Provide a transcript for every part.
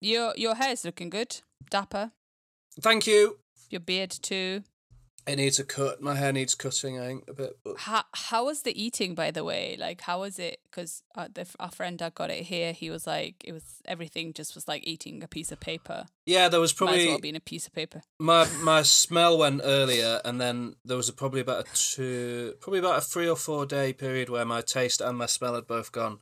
Your your hair is looking good, dapper. Thank you. Your beard too. It needs a cut. My hair needs cutting, I think, a bit. But How how was the eating, by the way? Like, how was it? Because uh, the our friend that got it here, he was like, it was everything just was like eating a piece of paper. yeah, there was Might as probably well being a piece of paper. my my smell went earlier, and then there was a, probably about a two, probably about a three or four day period where my taste and my smell had both gone,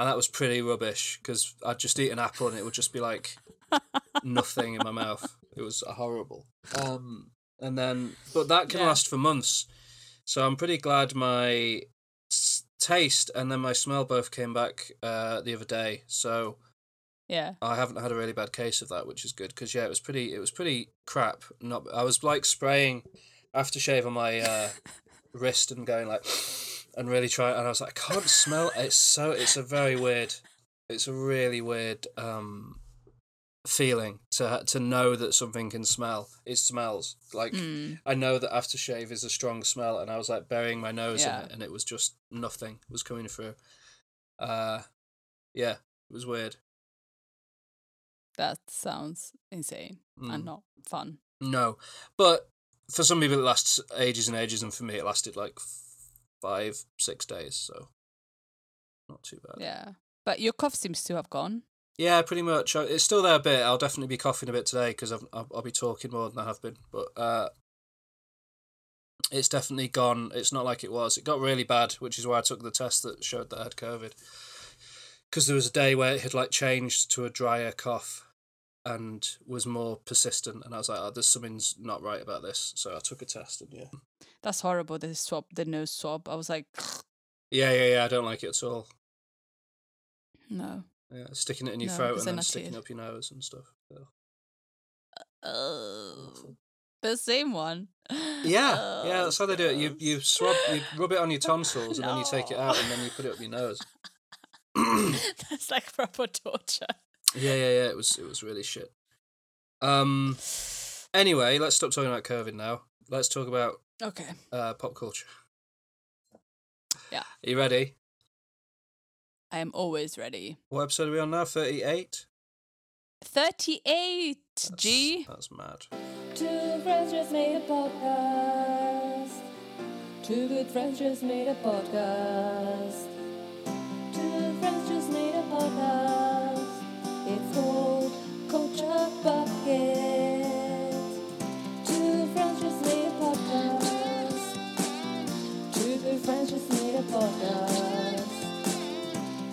and that was pretty rubbish because I'd just eat an apple and it would just be like nothing in my mouth. It was horrible. Um, and then, but that can Yeah. last for months, so I'm pretty glad my taste and then my smell both came back uh, the other day. So. Yeah. I haven't had a really bad case of that, which is good because yeah, it was pretty. It was pretty crap. Not. I was like spraying aftershave on my uh, wrist and going like, and really trying. And I was like, I can't smell. It's so. It's a very weird. It's a really weird um, feeling to to know that something can smell. It smells like Mm. I know that aftershave is a strong smell, and I was like burying my nose Yeah. in it, and it was just nothing was coming through. Uh, yeah, it was weird. That sounds insane Mm. and not fun. No, but for some people it lasts ages and ages, and for me it lasted like five, six days, so not too bad. Yeah. But your cough seems to have gone. Yeah, pretty much. It's still there a bit. I'll definitely be coughing a bit today because I'll, I'll be talking more than I have been, but uh, it's definitely gone. It's not like it was. It got really bad, which is why I took the test that showed that I had COVID. Because there was a day where it had like changed to a drier cough and was more persistent, and I was like, oh, there's something's not right about this. So I took a test, and yeah. That's horrible. The swab, the nose swab. I was like, Yeah, yeah, yeah. I don't like it at all. no. Yeah, sticking it in your No, throat and then sticking up your nose and stuff. Oh, the same one. Yeah, yeah, Oh, that's how they do it. You you swab, you rub it on your tonsils, and then you take it out, and then you put it up your nose. That's like proper torture. yeah, yeah, yeah. It was it was really shit. Um. Anyway, let's stop talking about COVID now. Let's talk about Okay. uh, pop culture. Yeah. Are you ready? I am always ready. What episode are we on now? Thirty-eight. 38, G. That's mad. Two friends just made a podcast. Two good friends just made a podcast. Two friends just made a podcast. It's called Culture Bucket. Friends just made a podcast.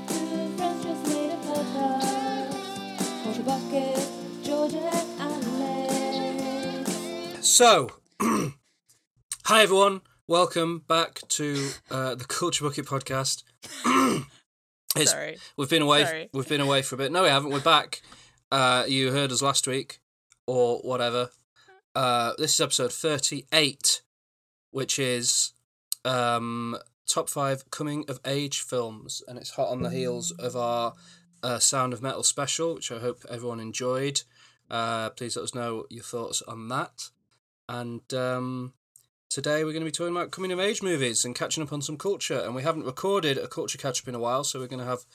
Two friends just made a podcast. Culture Bucket, Georgia and Alex. So, hi everyone. Welcome back to uh, the Culture Bucket podcast. It's- Sorry. We've been away. Sorry. We've been away for a bit. No, we haven't. We're back. Uh, you heard us last week, or whatever. Uh, this is episode thirty-eight, which is um, top five coming of age films, and it's hot on the heels of our uh, Sound of Metal special, which I hope everyone enjoyed. Uh, please let us know your thoughts on that. And um, today we're going to be talking about coming of age movies and catching up on some culture. And we haven't recorded a culture catch up in a while, so we're going to have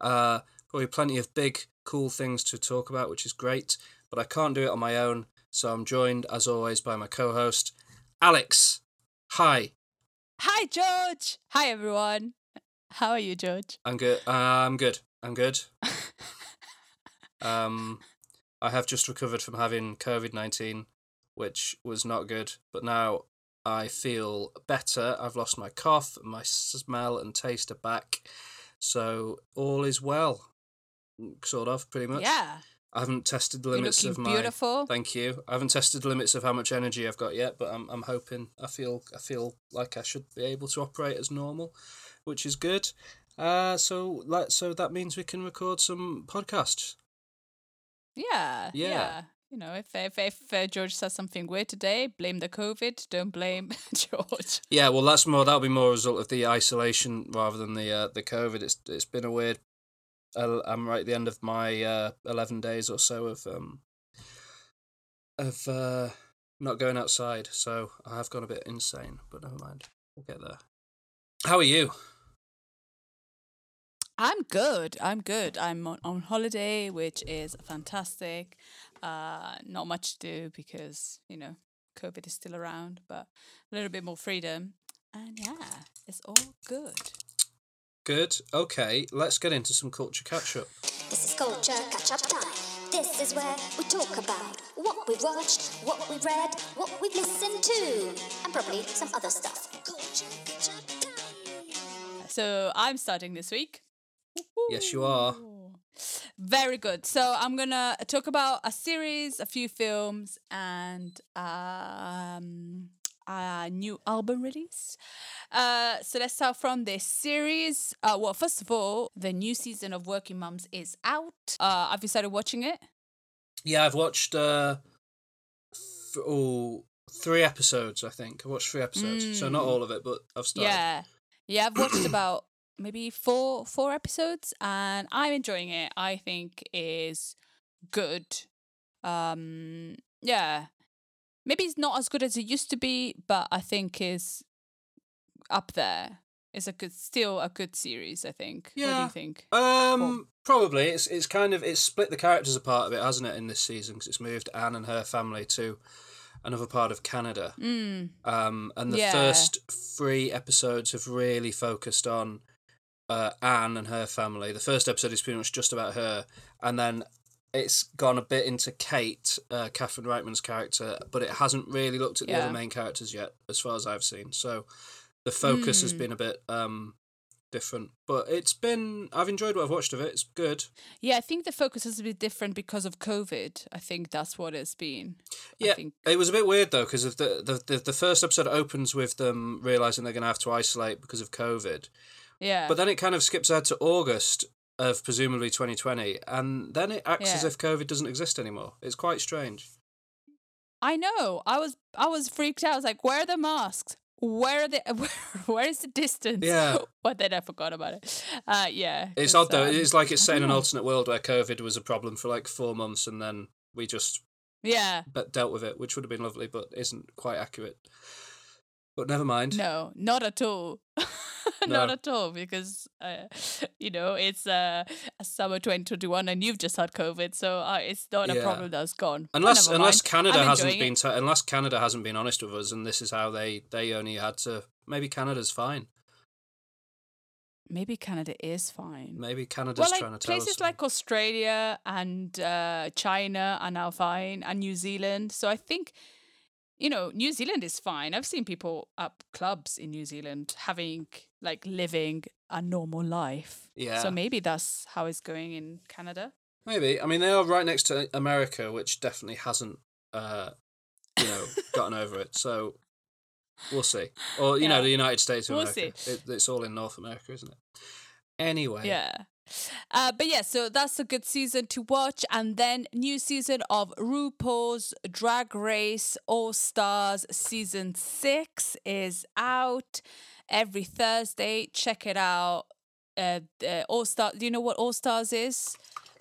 uh, probably plenty of big, cool things to talk about, which is great. But I can't do it on my own, so I'm joined, as always, by my co host, Alex. Hi, Hi, George. Hi, everyone. How are you, George? I'm good. Uh, I'm good. I'm good. Um, I have just recovered from having COVID 19, which was not good, but now I feel better. I've lost my cough, my smell and taste are back. So all is well, sort of, pretty much. Yeah. I haven't tested the limits of my. beautiful. Thank you. I haven't tested the limits of how much energy I've got yet, but I'm I'm hoping. I feel I feel like I should be able to operate as normal, which is good. Uh, so like so that means we can record some podcasts. Yeah. Yeah. Yeah. You know, if if, if uh, George says something weird today, blame the COVID. Don't blame George. Yeah, well, that's more. That'll be more a result of the isolation rather than the uh, the COVID. It's it's been a weird. I'm right at the end of my uh, eleven days or so of um of uh, not going outside, so I have gone a bit insane. But never mind, we'll get there. How are you? I'm good. I'm good. I'm on, on holiday, which is fantastic. Uh, not much to do because you know COVID is still around, but a little bit more freedom. And yeah, it's all good. Good. Okay, let's get into some culture catch up. This is culture catch up time. This is where we talk about what we've watched, what we've read, what we've listened to, and probably some other stuff. Culture catch up time. So I'm starting this week. Yes, you are. Very good. So I'm gonna talk about a series, a few films, and um, a new album release. Uh, so let's start from this series. Uh, well, first of all, the new season of Working Mums is out. Uh, have you started watching it? Yeah, I've watched uh, th- oh, three episodes. I think I watched three episodes, so not Mm. all of it, but I've started. Yeah, yeah. I've watched about maybe four four episodes, and I'm enjoying it. I think is good. Um, yeah, maybe it's not as good as it used to be, but I think is up there. It's a good, still a good series. I think. What do you think? Um, probably it's it's kind of it's split the characters apart a bit, hasn't it, in this season? Because it's moved Anne and her family to another part of Canada. Mm, Um, and the Yeah. first three episodes have really focused on uh, Anne and her family. The first episode is pretty much just about her, and then it's gone a bit into Kate, uh, Catherine Reitman's character, but it hasn't really looked at the Yeah. other main characters yet, as far as I've seen. So the focus has Mm. been a bit um, different, but it's been I've enjoyed what I've watched of it. It's good. yeah, I think the focus is a bit different because of COVID. I think that's what it's been. I Yeah, think. it was a bit weird though because the, the the the first episode opens with them realizing they're going to have to isolate because of COVID. Yeah. But then it kind of skips ahead to August of presumably 2020, and then it acts as if COVID doesn't exist anymore. It's quite strange. I know. I was I was freaked out. I was like, "Where are the masks? Where are the where, where is the distance?" Yeah. But then I forgot about it. Uh, yeah. It's odd though. um, it's like it's set in an alternate world where COVID was a problem for like four months, and then we just Yeah. but dealt with it, which would have been lovely, but isn't quite accurate. But never mind. No, not at all. No. not at all because uh, you know it's uh, a summer 2021 and you've just had COVID, so uh, it's not a problem that's gone. Unless unless. Canada I'm hasn't been t- unless Canada hasn't been honest with us, and this is how they they only had to. Maybe Canada's fine. Maybe Canada is fine. Maybe Canada's well, like trying to tell places us. Places like Australia and uh, China are now fine, and New Zealand. So I think, you know, New Zealand is fine. I've seen people at clubs in New Zealand having like living a normal life. Yeah. So maybe that's how it's going in Canada. Maybe. I mean, they are right next to America, which definitely hasn't, uh, you know, gotten over it. So we'll see. Or you know, the United States of We'll America. It, it's all in North America, isn't it? Anyway. Yeah. Uh, but yeah, so that's a good season to watch. And then new season of RuPaul's Drag Race All Stars season six is out every Thursday. Check it out. Uh, uh, All Star. Do you know what All Stars is,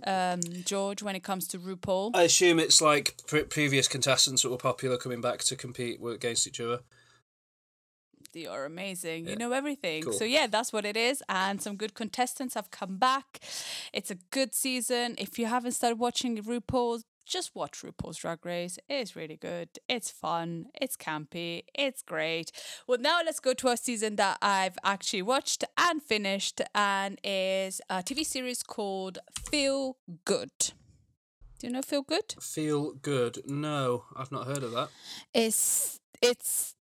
um, George? When it comes to RuPaul, I assume it's like pre- previous contestants that were popular coming back to compete against each other. you are amazing. Yeah. You know everything. Cool. So yeah, that's what it is. And some good contestants have come back. It's a good season. If you haven't started watching RuPaul's, just watch RuPaul's Drag Race. It's really good. It's fun. It's campy. It's great. Well, now let's go to a season that I've actually watched and finished, and is a TV series called Feel Good. Do you know Feel Good? Feel good? No, I've not heard of that. It's it's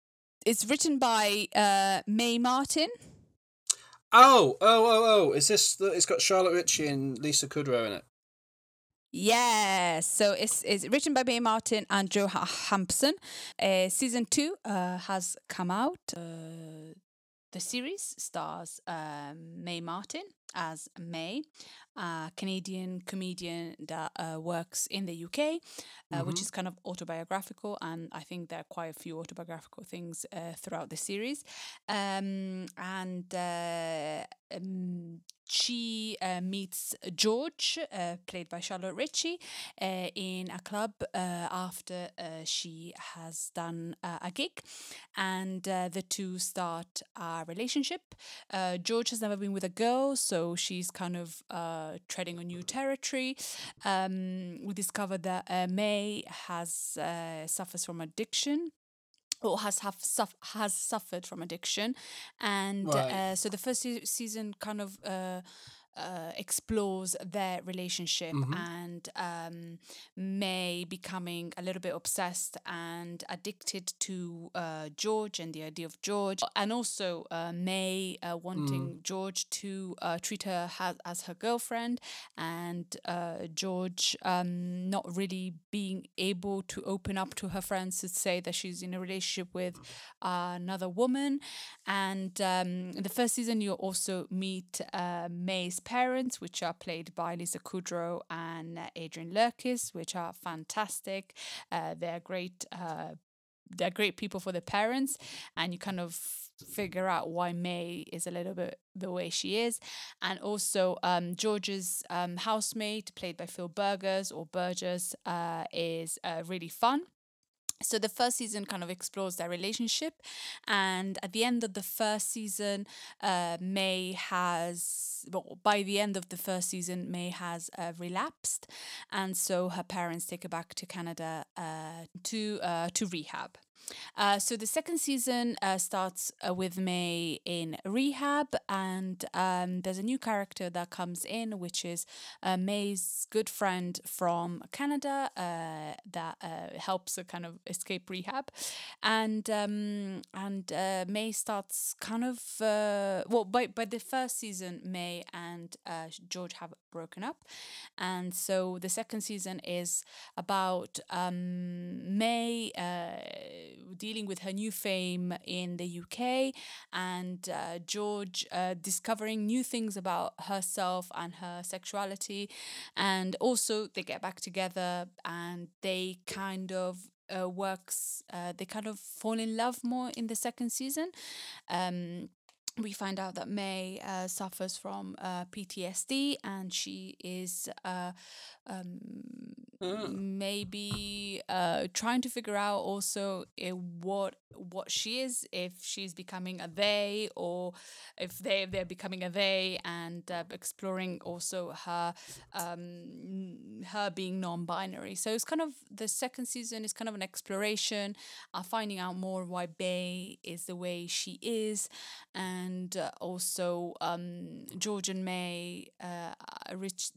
it's written by uh, Mae Martin. Oh, oh, oh, oh! Is this? The, it's got Charlotte Ritchie and Lisa Kudrow in it. Yes, so it's it's written by Mae Martin and Joe Hampson. Uh, season two uh, has come out. Uh, the series stars um, Martin as Mae, a Canadian comedian that uh, works in the UK, uh, which Mhm. is kind of autobiographical, and I think there are quite a few autobiographical things uh, throughout the series. Um, and uh, um, she uh, meets George, uh, played by Charlotte Ritchie, uh, in a club uh, after uh, she has done uh, a gig, and uh, the two start a relationship. Uh, George has never been with a girl, so so she's kind of uh, treading on new territory. Um, we discover that uh, Mae has uh, suffers from addiction or has have suff- has suffered from addiction, and Right. uh, so the first se- season kind of. Uh, uh, explores their relationship and um, Mae becoming a little bit obsessed and addicted to uh, George and the idea of George, and also uh, Mae uh, wanting George to uh, treat her ha- as her girlfriend, and uh, George um, not really being able to open up to her friends to say that she's in a relationship with another woman. And um, in the first season, you also meet uh, Mae's parents, which are played by Lisa Kudrow and uh, Adrian Lukis, which are fantastic. Uh, they're great. Uh, they're great people for the parents, and you kind of figure out why Mae is a little bit the way she is. And also, um, George's um, housemate, played by Phil Burgers or Burgess, uh, is uh, really fun. So the first season kind of explores their relationship, and at the end of the first season, uh, Mae has well, by the end of the first season, Mae has uh, relapsed, and so her parents take her back to Canada uh, to uh, to rehab. Uh, so the second season uh, starts uh, with Mae in rehab, and um, there's a new character that comes in, which is uh, Mae's good friend from Canada uh, that uh, helps her kind of escape rehab, and um, and uh, Mae starts kind of uh, well by by the first season, Mae and uh, George have broken up, and so the second season is about um, Mae. Dealing with her new fame in the UK and uh, George uh, discovering new things about herself and her sexuality. And also, they get back together and they kind of uh, works, uh, they kind of fall in love more in the second season. Um, we find out that Mae uh, suffers from uh, PTSD and she is uh, um, maybe uh, trying to figure out also uh, what what she is, if she's becoming a they or if they they're becoming a they, and uh, exploring also her um, her being non-binary. So it's kind of the second season is kind of an exploration, uh, finding out more why Bay is the way she is, and uh, also um, George and Mae uh, reach,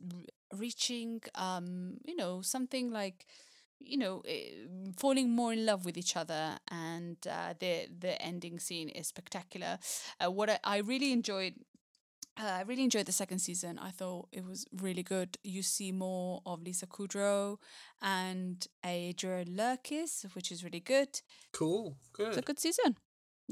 reaching um, you know something like you know eh, falling more in love with each other and uh, the the ending scene is spectacular uh, what I, I really enjoyed uh, I really enjoyed the second season. I thought it was really good. You see more of Lisa Kudrow and Adrian Lukis, which is really good. Cool. Good. It's a Good. good season.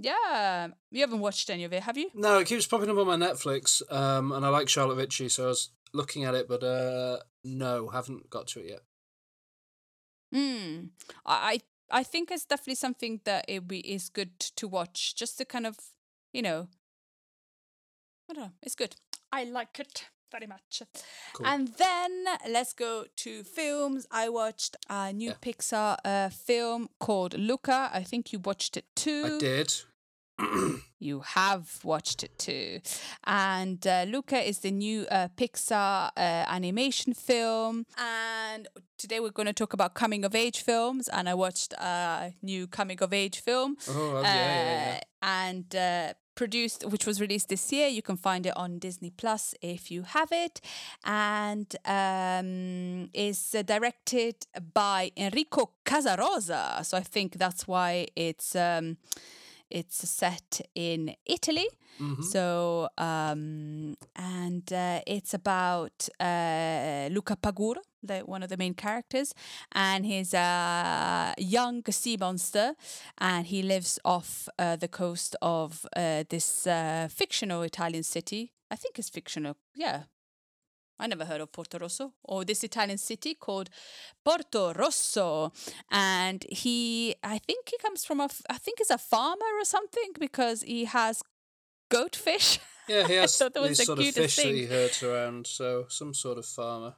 Yeah, you haven't watched any of it, have you? No, it keeps popping up on my Netflix, um, and I like Charlotte Ritchie, so I was looking at it, but uh, no, haven't got to it yet. Hmm. I I think it's definitely something that it be is good to watch, just to kind of, you know, I don't know, it's good. I like it very much. Cool. And then let's go to films. I watched a new Yeah. Pixar uh, film called Luca. I think you watched it too. I did. You have watched it too. And uh, Luca is the new uh, Pixar uh, animation film. And today we're going to talk about coming of age films. And I watched a new coming of age film. Oh, yeah, yeah, yeah. Uh, And uh, produced, which was released this year. You can find it on Disney Plus if you have it. And um, is uh, directed by Enrico Casarosa. So I think that's why it's. Um, it's set in Italy. Mhm. So, um, and uh, it's about uh, Luca Paguro, the, one of the main characters, and he's a young sea monster, and he lives off uh, the coast of uh, this uh, fictional Italian city. I think it's fictional, yeah. I never heard of Porto Rosso or this Italian city called Porto Rosso. And he, I think he comes from a, I think he's a farmer or something because he has goatfish. Yeah, he has thought that was these the sort of fish that he herds around, so some sort of farmer.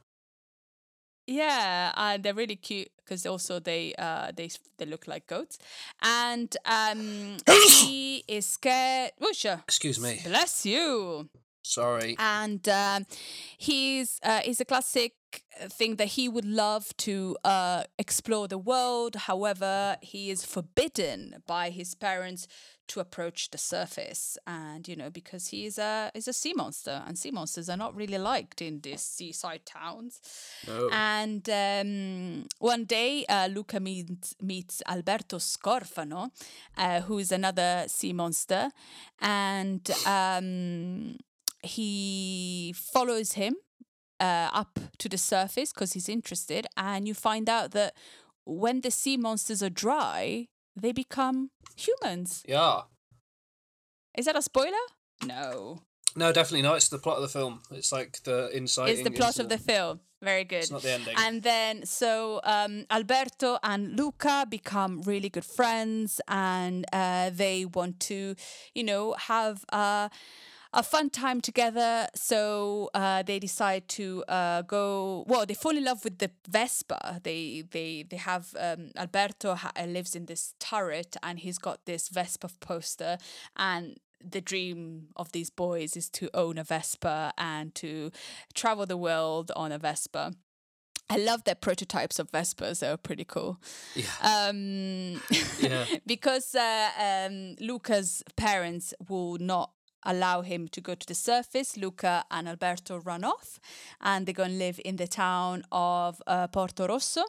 Yeah, and they're really cute because also they uh they they look like goats, and um he is scared. Oh, sure. Excuse me. Bless you. Sorry. and um, he's uh, he's a classic thing that he would love to uh, explore the world. However, he is forbidden by his parents to approach the surface, and you know because he is a is a sea monster, and sea monsters are not really liked in these seaside towns. No. And um, one day, uh, Luca meets, meets Alberto Scorfano, uh, who is another sea monster, and um, he follows him uh, up to the surface because he's interested. And you find out that when the sea monsters are dry, they become humans. Yeah. Is that a spoiler? No. No, definitely not. It's the plot of the film. It's like the insight. It's the plot of the film. Very good. It's not the ending. And then, so um, Alberto and Luca become really good friends, and uh, they want to, you know, have a, a fun time together. So uh, they decide to uh, go. Well, they fall in love with the Vespa. They they they have um, Alberto ha- lives in this turret, and he's got this Vespa poster, and the dream of these boys is to own a Vespa and to travel the world on a Vespa. I love their prototypes of Vespas; they're pretty cool. Yeah. Um, Yeah. because uh, um, Luca's parents will not allow him to go to the surface. Luca and Alberto run off, and they go and live in the town of uh, Porto Rosso.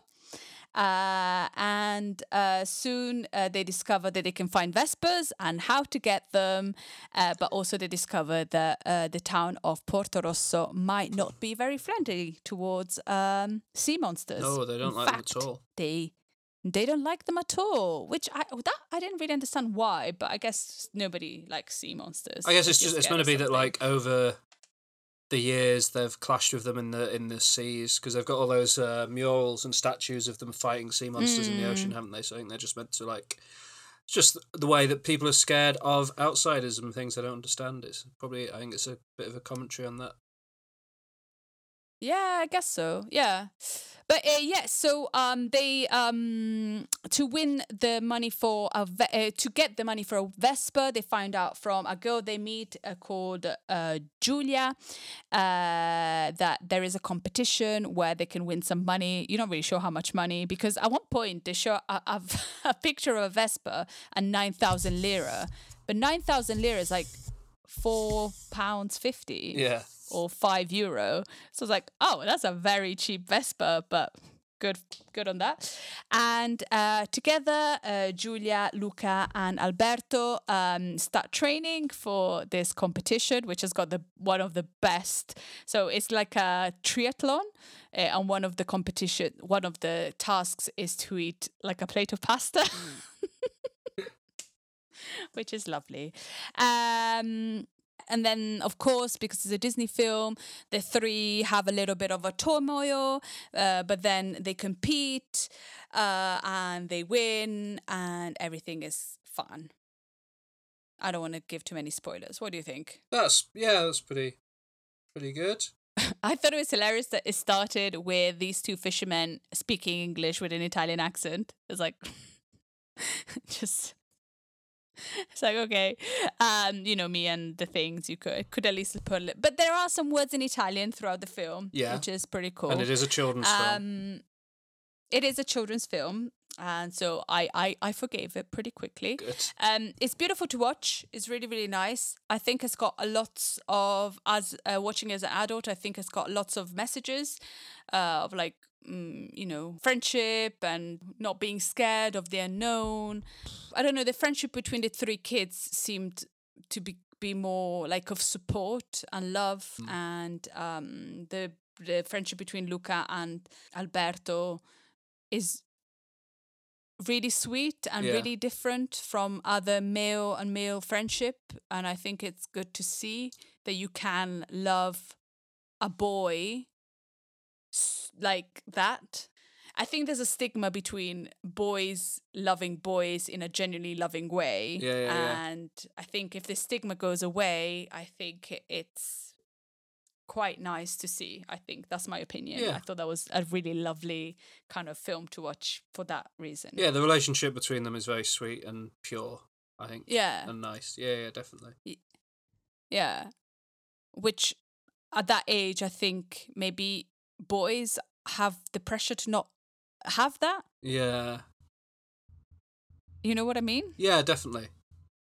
Uh, and uh, soon uh, they discover that they can find Vespas and how to get them, uh, but also they discover that uh, the town of Porto Rosso might not be very friendly towards um, sea monsters. No, they don't In like them at all. They they don't like them at all, which I that I didn't really understand why, but I guess nobody likes sea monsters. I guess it's just it's going to be that like over the years they've clashed with them in the in the seas because they've got all those uh, murals and statues of them fighting sea monsters in the ocean, Mm. haven't they? So I think they're just meant to like. It's just the way that people are scared of outsiders and things they don't understand. It's probably I think it's a bit of a commentary on that. Yeah, I guess so. Yeah. But uh, yeah, so um, they um, to win the money for a uh, to get the money for a Vespa, they find out from a girl they meet uh, called uh, Julia uh, that there is a competition where they can win some money. You're not really sure how much money because at one point they show a, a, a picture of a Vespa and nine thousand lira, but nine thousand lira is like four pounds fifty Yeah. Or five euro. So I was like, oh, that's a very cheap Vespa, but good, good on that. And uh, together, uh, Julia, Luca, and Alberto um, start training for this competition, which has got the one of the best. So it's like a triathlon. Uh, and one of the competition, one of the tasks is to eat like a plate of pasta. which is lovely. Um, and then, of course, because it's a Disney film, the three have a little bit of a turmoil, uh, but then they compete uh, and they win, and everything is fun. I don't want to give too many spoilers. What do you think? That's yeah, that's pretty pretty good. I thought it was hilarious that it started with these two fishermen speaking English with an Italian accent. It's like just it's like okay, um, you know me and the things you could could at least put. A li- but there are some words in Italian throughout the film, Yeah. which is pretty cool. And it is a children's film. Um, it is a children's film, and so I I, I forgave it pretty quickly. Good. Um, it's beautiful to watch. It's really, really nice. I think it's got a lot of as uh, watching as an adult. I think it's got lots of messages uh, of like mm, you know friendship and not being scared of the unknown. I don't know. The friendship between the three kids seemed to be be more like of support and love, and um, the the friendship between Luca and Alberto is really sweet and Yeah. really different from other male and male friendship and i think it's good to see that you can love a boy like that i think there's a stigma between boys loving boys in a genuinely loving way Yeah, yeah, yeah. and i think if the stigma goes away i think it's quite nice to see i think that's my opinion Yeah. i thought that was a really lovely kind of film to watch for that reason Yeah, the relationship between them is very sweet and pure. I think. yeah And nice. Yeah, yeah, definitely. yeah which at that age, I think maybe boys have the pressure to not have that. Yeah. You know what I mean? Yeah, definitely.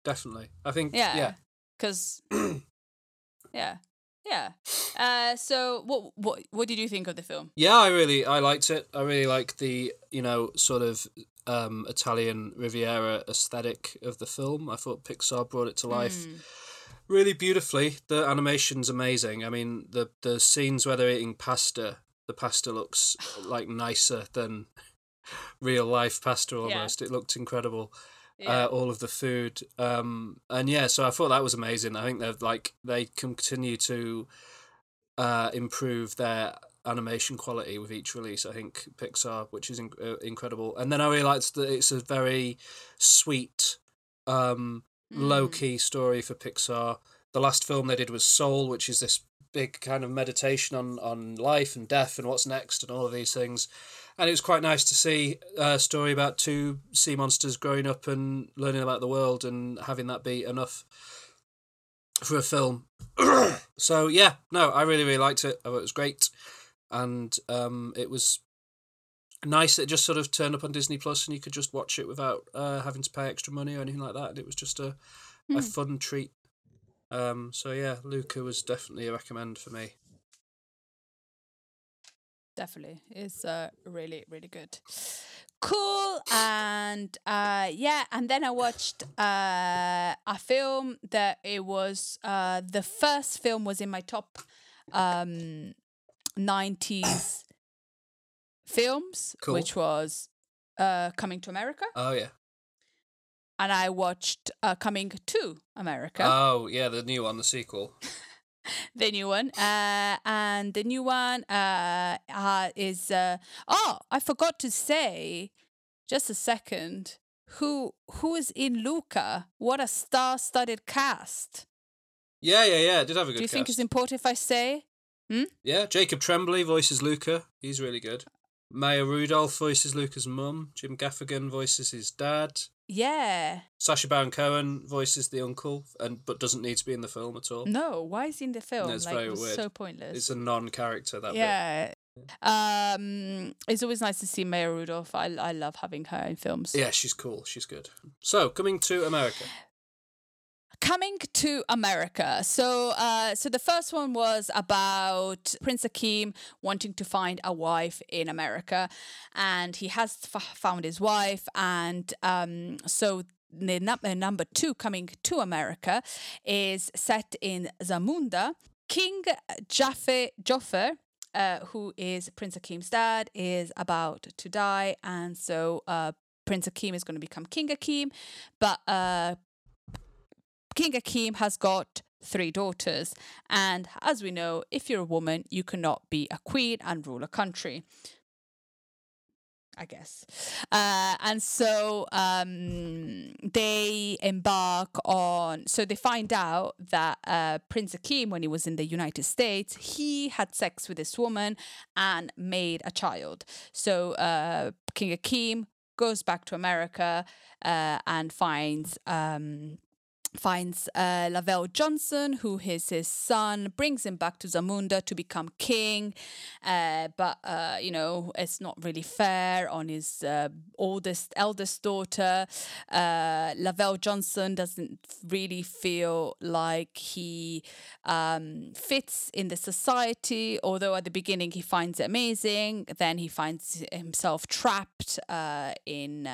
Definitely. I think yeah. Yeah. Because, yeah. Yeah. Uh, so, what what what did you think of the film? Yeah, I really I liked it. I really like the, you know, sort of um, Italian Riviera aesthetic of the film. I thought Pixar brought it to life Mm. really beautifully. The animation's amazing. I mean, the the scenes where they're eating pasta, the pasta looks like nicer than real life pasta Yeah. almost. It looked incredible. Yeah. Uh, all of the food, um, and yeah, so I thought that was amazing. I think they're like they continue to uh, improve their animation quality with each release. I think Pixar, which is in- uh, incredible, and then I realised that it's a very sweet, um, low key story for Pixar. The last film they did was Soul, which is this big kind of meditation on on life and death and what's next and all of these things. And it was quite nice to see a story about two sea monsters growing up and learning about the world and having that be enough for a film. so yeah, no, I really really liked it. I thought it was great, and um, it was nice that it just sort of turned up on Disney Plus and you could just watch it without uh, having to pay extra money or anything like that. And it was just a a fun treat. Um, so yeah, Luca was definitely a recommend for me. definitely it's uh, really really good cool and uh yeah and then i watched uh a film that it was uh the first film was in my top um 90s films Cool. which was uh coming to america Oh yeah. And i watched uh coming to america Oh yeah, the new one, the sequel. the new one uh and the new one uh, uh is uh oh i forgot to say just a second who who is in luca what a star-studded cast Yeah, yeah, yeah. It did have a good do you think it's important if i say Hmm? Yeah, Jacob Tremblay voices Luca. He's really good. Maya Rudolph voices Luca's mum. Jim Gaffigan voices his dad. Yeah Sacha Baron Cohen voices the uncle, and but doesn't need to be in the film at all. no why is he in the film it's like very it weird. so pointless It's a non-character that bit. yeah um it's always nice to see Maya Rudolph. I I love having her in films. Yeah, she's cool. She's good. So coming to America. Coming to America. So, uh, so the first one was about Prince Akeem wanting to find a wife in America, and he has f- found his wife, and um, so. The number number two coming to America is set in Zamunda. King Jaffe Joffer, uh, who is Prince Akeem's dad, is about to die, and so uh, Prince Akeem is going to become King Akeem, but uh, King Akeem has got three daughters. And as we know, if you're a woman, you cannot be a queen and rule a country. I guess. Uh, and so um, they embark on, so they find out that uh, Prince Akeem, when he was in the United States, he had sex with this woman and made a child. So uh, King Akeem goes back to America uh, and finds. Um, finds uh, Lavelle Junson, who is his son, brings him back to Zamunda to become king. Uh, but, uh, you know, it's not really fair on his uh, oldest, eldest daughter. Uh, Lavelle Junson doesn't really feel like he um, fits in the society, although at the beginning he finds it amazing. Then he finds himself trapped uh, in.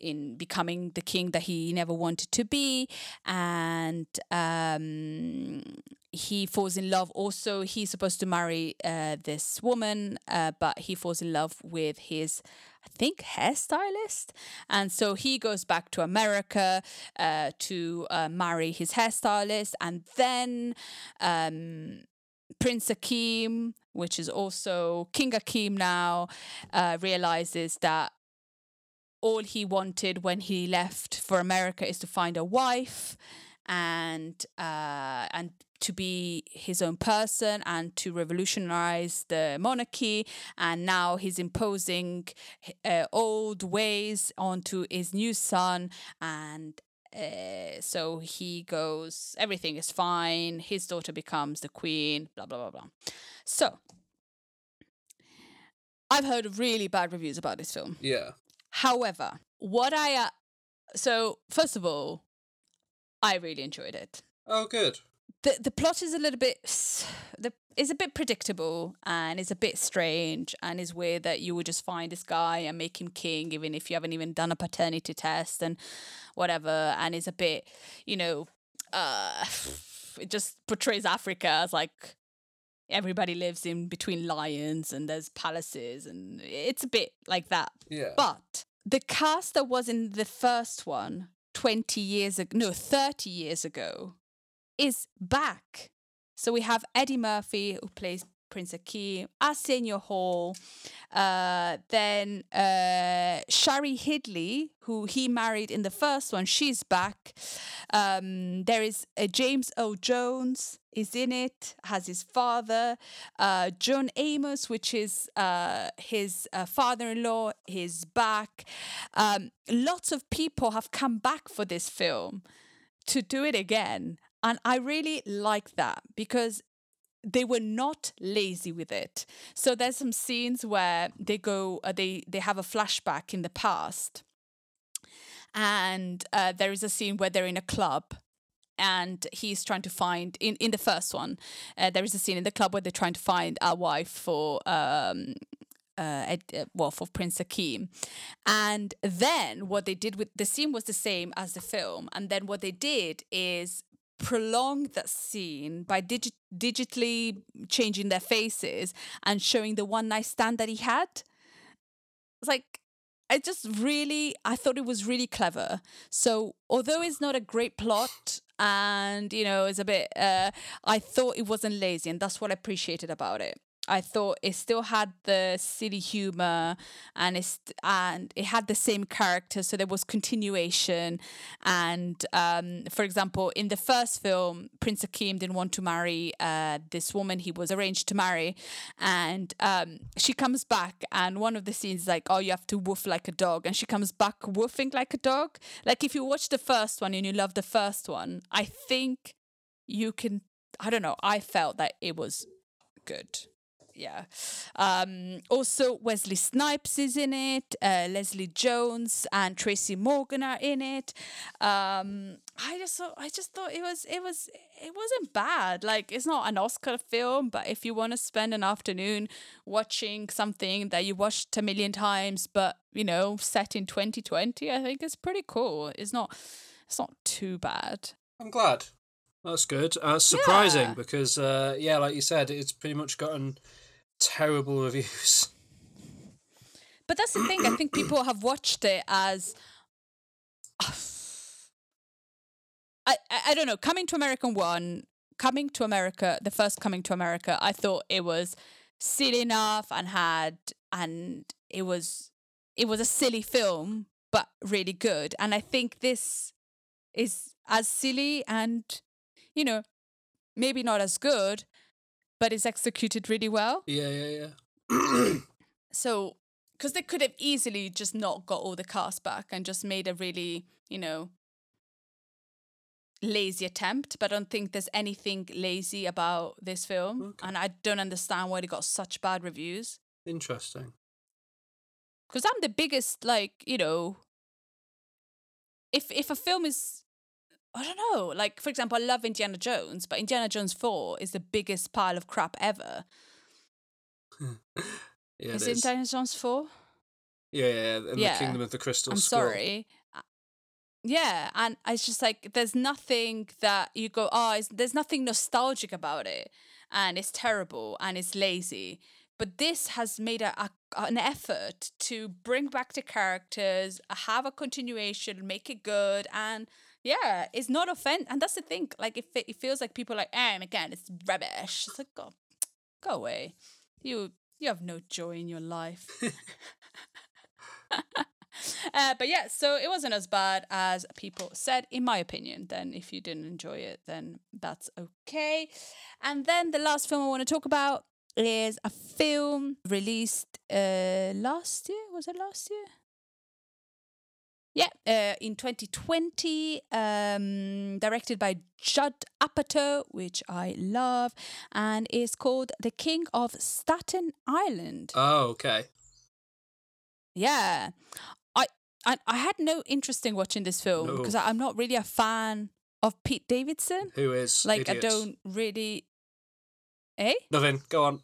In becoming the king that he never wanted to be. And um, he falls in love also he's supposed to marry uh, this woman uh, but he falls in love with his I think hairstylist, and so he goes back to America uh, to uh, marry his hairstylist, and then um, Prince Akeem, which is also King Akeem now, uh, realizes that all he wanted when he left for America is to find a wife and uh, and to be his own person and to revolutionize the monarchy and now he's imposing uh, old ways onto his new son and uh, so he goes, everything is fine. His daughter becomes the queen, blah, blah, blah, blah. So, I've heard really bad reviews about this film. Yeah. However, what I, uh, so first of all, I really enjoyed it. Oh, good. The, the plot is a little bit the is a bit predictable and is a bit strange and is weird that you would just find this guy and make him king even if you haven't even done a paternity test and whatever and is a bit you know uh it just portrays Africa as like everybody lives in between lions and there's palaces and it's a bit like that Yeah. but the cast that was in the first one 20 years ago, no, 30 years ago, is back. So we have Eddie Murphy, who plays Prince Akeem, Arsenio Hall, uh, then uh, Shari Headley, who he married in the first one, she's back. Um, there is uh, James Earl Jones is in it, has his father. Uh, John Amos, which is uh, his uh, father-in-law, is back. Um, lots of people have come back for this film to do it again. And I really like that because they were not lazy with it. So there's some scenes where they go, uh, they they have a flashback in the past, and uh, there is a scene where they're in a club. And he's trying to find in, in the first one. Uh, there is a scene in the club where they're trying to find a wife for um, uh, uh, well for Prince Akeem, and then what they did with the scene was the same as the film, and then what they did is prolong that scene by digi- digitally changing their faces and showing the one night stand that he had. It's like I just really I thought it was really clever. So although it's not a great plot and you know it's a bit uh I thought it wasn't lazy and that's what I appreciated about it. I thought it still had the silly humor and it's and it had the same character, so there was continuation. And um, for example, in the first film, Prince Akeem didn't want to marry uh, this woman he was arranged to marry, and um, she comes back, and one of the scenes is like, "Oh, you have to woof like a dog," and she comes back woofing like a dog. Like if you watch the first one and you love the first one, I think you can. I don't know. I felt that it was good yeah. Um, also, Wesley Snipes is in it. Uh, Leslie Jones and Tracy Morgan are in it. Um, I just thought, I just thought it was, it was, it wasn't bad. Like it's not an Oscar film, but if you want to spend an afternoon watching something that you watched a million times, but you know, set in 2020, I think it's pretty cool. It's not, it's not too bad. I'm glad. That's good. Uh, surprising Yeah. because, uh, yeah, like you said, it's pretty much gotten terrible reviews. But that's the thing. I think people have watched it as. I, I I don't know. Coming to American one, coming to America, the first coming to America, I thought it was silly enough and had and it was it was a silly film, but really good. And I think this is as silly and you know maybe not as good, but it's executed really well. Yeah, yeah, yeah. So, because they could have easily just not got all the cast back and just made a really, you know, lazy attempt. But I don't think there's anything lazy about this film. Okay. And I don't understand why they got such bad reviews. Interesting. Because I'm the biggest, like, you know, if if a film is. I don't know. Like, for example, I love Indiana Jones, but Indiana Jones 4 is the biggest pile of crap ever. Yeah, is it is. Indiana Jones 4? Yeah, yeah, yeah. The Kingdom of the Crystal I'm Skull. sorry. Yeah, and it's just like there's nothing that you go, oh, there's nothing nostalgic about it, and it's terrible and it's lazy. But this has made a, a an effort to bring back the characters, have a continuation, make it good, and yeah, it's not offend. And that's the thing. Like it, it feels like people are like, and again, it's rubbish. It's like, go, go away. You you have no joy in your life. Uh, but yeah, so it wasn't as bad as people said, in my opinion. Then, if you didn't enjoy it, then that's okay. And then the last film I want to talk about is a film released uh, last year. Was it last year? Yeah, uh, in 2020, um, directed by Judd Apatow, which I love, and is called The King of Staten Island. Oh, okay. Yeah, I I, I had no interest in watching this film No. because I'm not really a fan of Pete Davidson. Who is Like I don't really. Eh? Nothing. Go on.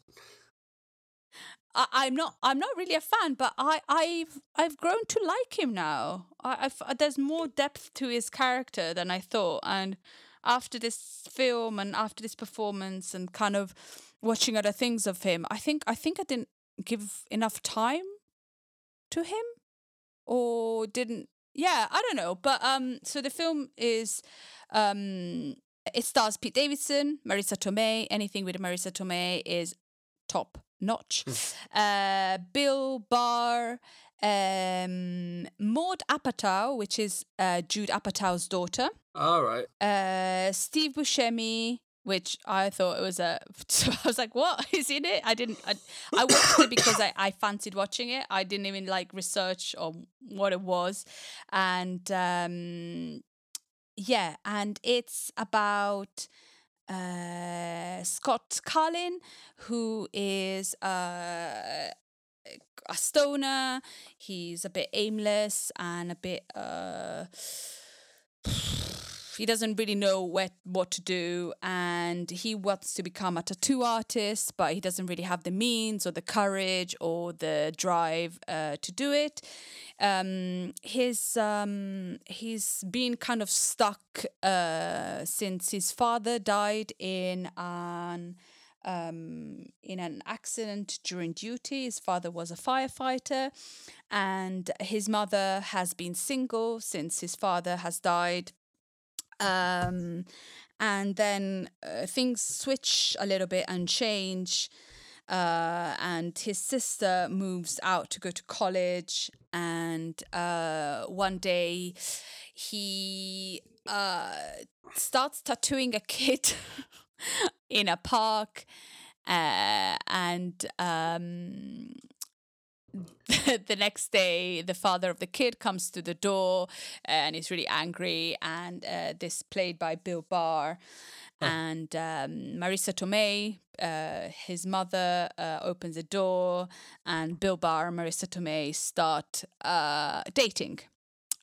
I, I'm not. I'm not really a fan, but I, I've, I've grown to like him now. I, I've, there's more depth to his character than I thought, and after this film and after this performance and kind of watching other things of him, I think, I think I didn't give enough time to him, or didn't. Yeah, I don't know, but um, so the film is, um, it stars Pete Davidson, Marisa Tomei. Anything with Marisa Tomei is top notch. uh, Bill Burr, um, Maude Apatow, which is uh, Judd Apatow's daughter, All right. uh, Steve Buscemi, which I thought it was a. So I was like, "What is in it?" I didn't. I, I watched it because I, I fancied watching it. I didn't even like research on what it was, and um, yeah, and it's about uh, Scott Carlin, who is uh, a stoner. He's a bit aimless and a bit. Uh, he doesn't really know where, what to do and he wants to become a tattoo artist but he doesn't really have the means or the courage or the drive uh, to do it um, his um, he's been kind of stuck uh, since his father died in an um, in an accident during duty. His father was a firefighter, and his mother has been single since his father has died. Um, and then uh, things switch a little bit and change. Uh, and his sister moves out to go to college. And uh, one day he uh, starts tattooing a kid in a park. Uh, and um, the next day, the father of the kid comes to the door and he's really angry. And uh, this played by Bill Burr. And um, Marisa Tomei, uh, his mother, uh, opens the door, and Bill Burr and Marisa Tomei start uh, dating.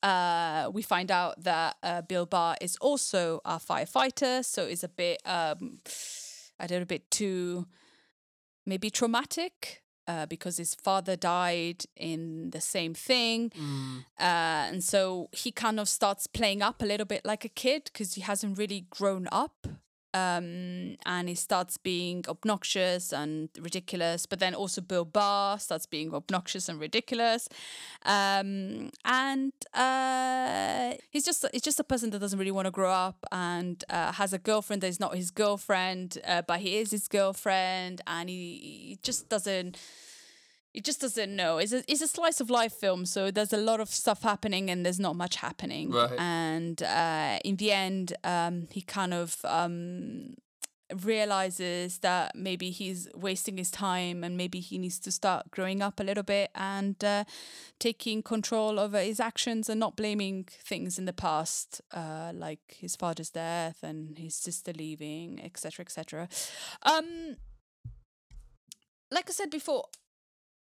Uh, we find out that uh, Bill Burr is also a firefighter, so it's a bit, um, a little bit too maybe traumatic uh, because his father died in the same thing. Uh, and so he kind of starts playing up a little bit like a kid because he hasn't really grown up. Um, and he starts being obnoxious and ridiculous, but then also Bill Burr starts being obnoxious and ridiculous, um, and uh, he's just he's just a person that doesn't really want to grow up and uh, has a girlfriend that is not his girlfriend, uh, but he is his girlfriend, and he, he just doesn't it just doesn't know. It's a it's a slice of life film, so there's a lot of stuff happening and there's not much happening. Right. And uh, in the end, um, he kind of um, realizes that maybe he's wasting his time and maybe he needs to start growing up a little bit and uh, taking control over his actions and not blaming things in the past, uh, like his father's death and his sister leaving, etc., etc. Um, like I said before,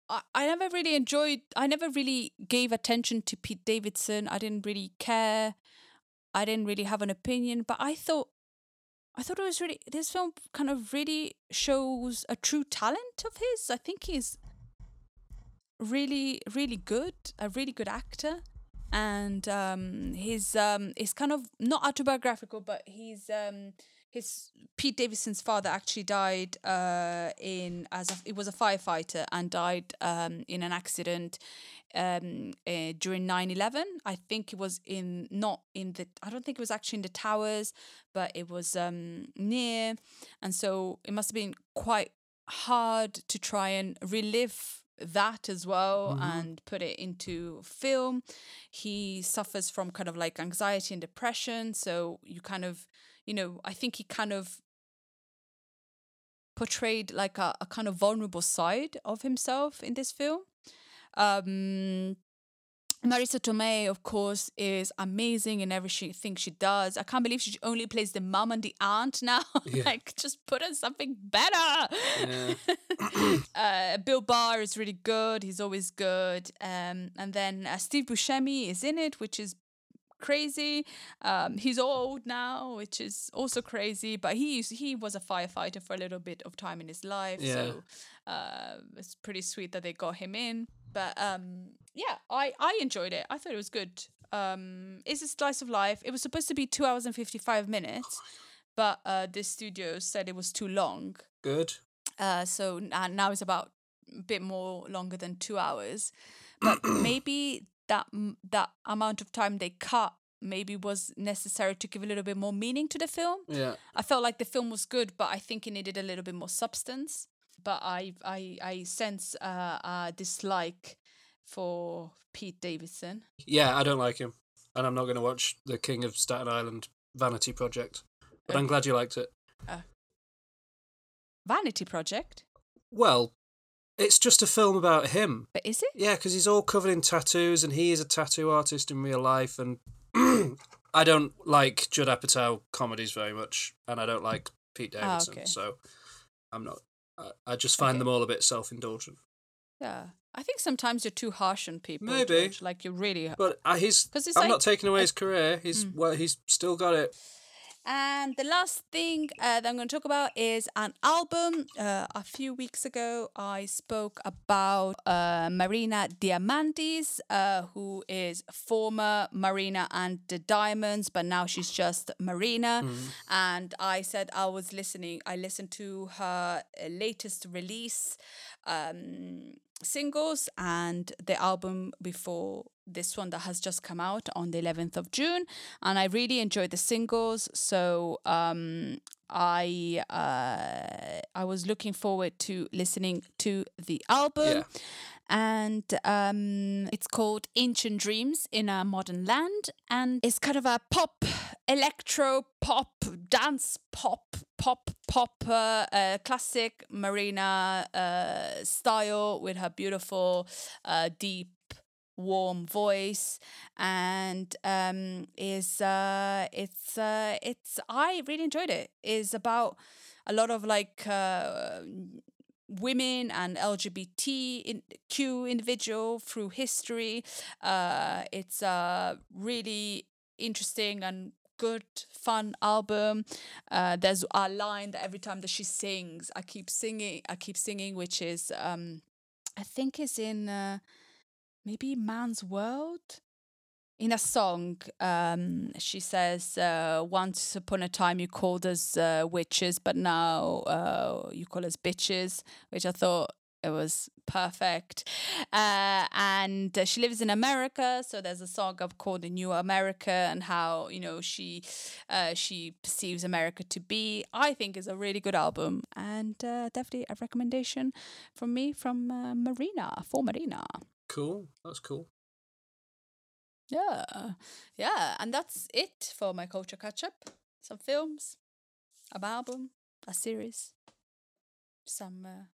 I, I never really enjoyed I never really gave attention to Pete Davidson. I didn't really care. I didn't really have an opinion, but I thought I thought it was really this film kind of really shows a true talent of his. I think he's really really good, a really good actor. And um he's um he's kind of not autobiographical, but he's um his Pete Davidson's father actually died uh, in as a, it was a firefighter and died um, in an accident um, uh, during 9-11 i think it was in not in the i don't think it was actually in the towers but it was um, near. And so it must have been quite hard to try and relive that as well and put it into film. He suffers from kind of like anxiety and depression so you kind of you know i think he kind of portrayed like a, a kind of vulnerable side of himself in this film um Marisa Tomei, of course, is amazing in everything she does. I can't believe she only plays the mum and the aunt now. Yeah. like, just put her something better. Yeah. uh, Bill Burr is really good. He's always good. Um, and then uh, Steve Buscemi is in it, which is crazy. Um, he's old now, which is also crazy. But he used, he was a firefighter for a little bit of time in his life, Yeah. so uh, it's pretty sweet that they got him in. But um, yeah, I I enjoyed it. I thought it was good. Um, it's a slice of life. It was supposed to be two hours and fifty five minutes, but uh, the studio said it was too long. Good. Uh, so uh, now it's about a bit more longer than two hours, but maybe that that amount of time they cut maybe was necessary to give a little bit more meaning to the film. Yeah. I felt like the film was good, but I think it needed a little bit more substance. But I I I sense uh, a dislike for Pete Davidson. Yeah, I don't like him. And I'm not going to watch The King of Staten Island Vanity Project. But I'm glad you liked it. Uh, Vanity Project, Well, it's just a film about him. but is it? Yeah, because he's all covered in tattoos and he is a tattoo artist in real life. And I don't like Judd Apatow comedies very much. And I don't like Pete Ah, Davidson. okay. So I'm not. I, I just find Okay. them all a bit self indulgent. Yeah. I think sometimes you're too harsh on people. Maybe. George, Like you're really. But uh, he's. I'm like- not taking away his career. He's well. He's still got it. And the last thing uh, that I'm going to talk about is an album. Uh, a few weeks ago, I spoke about uh, Marina Diamandis, uh, who is former Marina and the Diamonds, but now she's just Marina. And I said I was listening, I listened to her uh, latest release. Um, singles and the album before this one that has just come out on the 11th of June. And I really enjoyed the singles. So um I uh I was looking forward to listening to the album. Yeah. and um it's called Ancient Dreams in a Modern Land. And it's kind of a pop electro pop dance pop pop pop uh, uh, classic Marina uh, style with her beautiful uh, deep warm voice. And um is uh it's uh it's I really enjoyed it. Is about a lot of like uh women and LGBT in Q individual through history. Uh it's a really interesting and good fun album uh there's a line that every time that she sings I keep singing I keep singing which is um I think is in uh maybe Man's World. In a song, um, she says, uh, "Once upon a time, you called us uh, witches, but now uh, you call us bitches," which I thought it was perfect. Uh, and uh, she lives in America, so there's a song up called "The New America" and how you know she uh, she perceives America to be. I think is a really good album, and uh, definitely a recommendation from me from uh, Marina for Marina. Cool. That's cool. Yeah, yeah, and that's it for my culture catch up. Some films, an album, a series, some uh,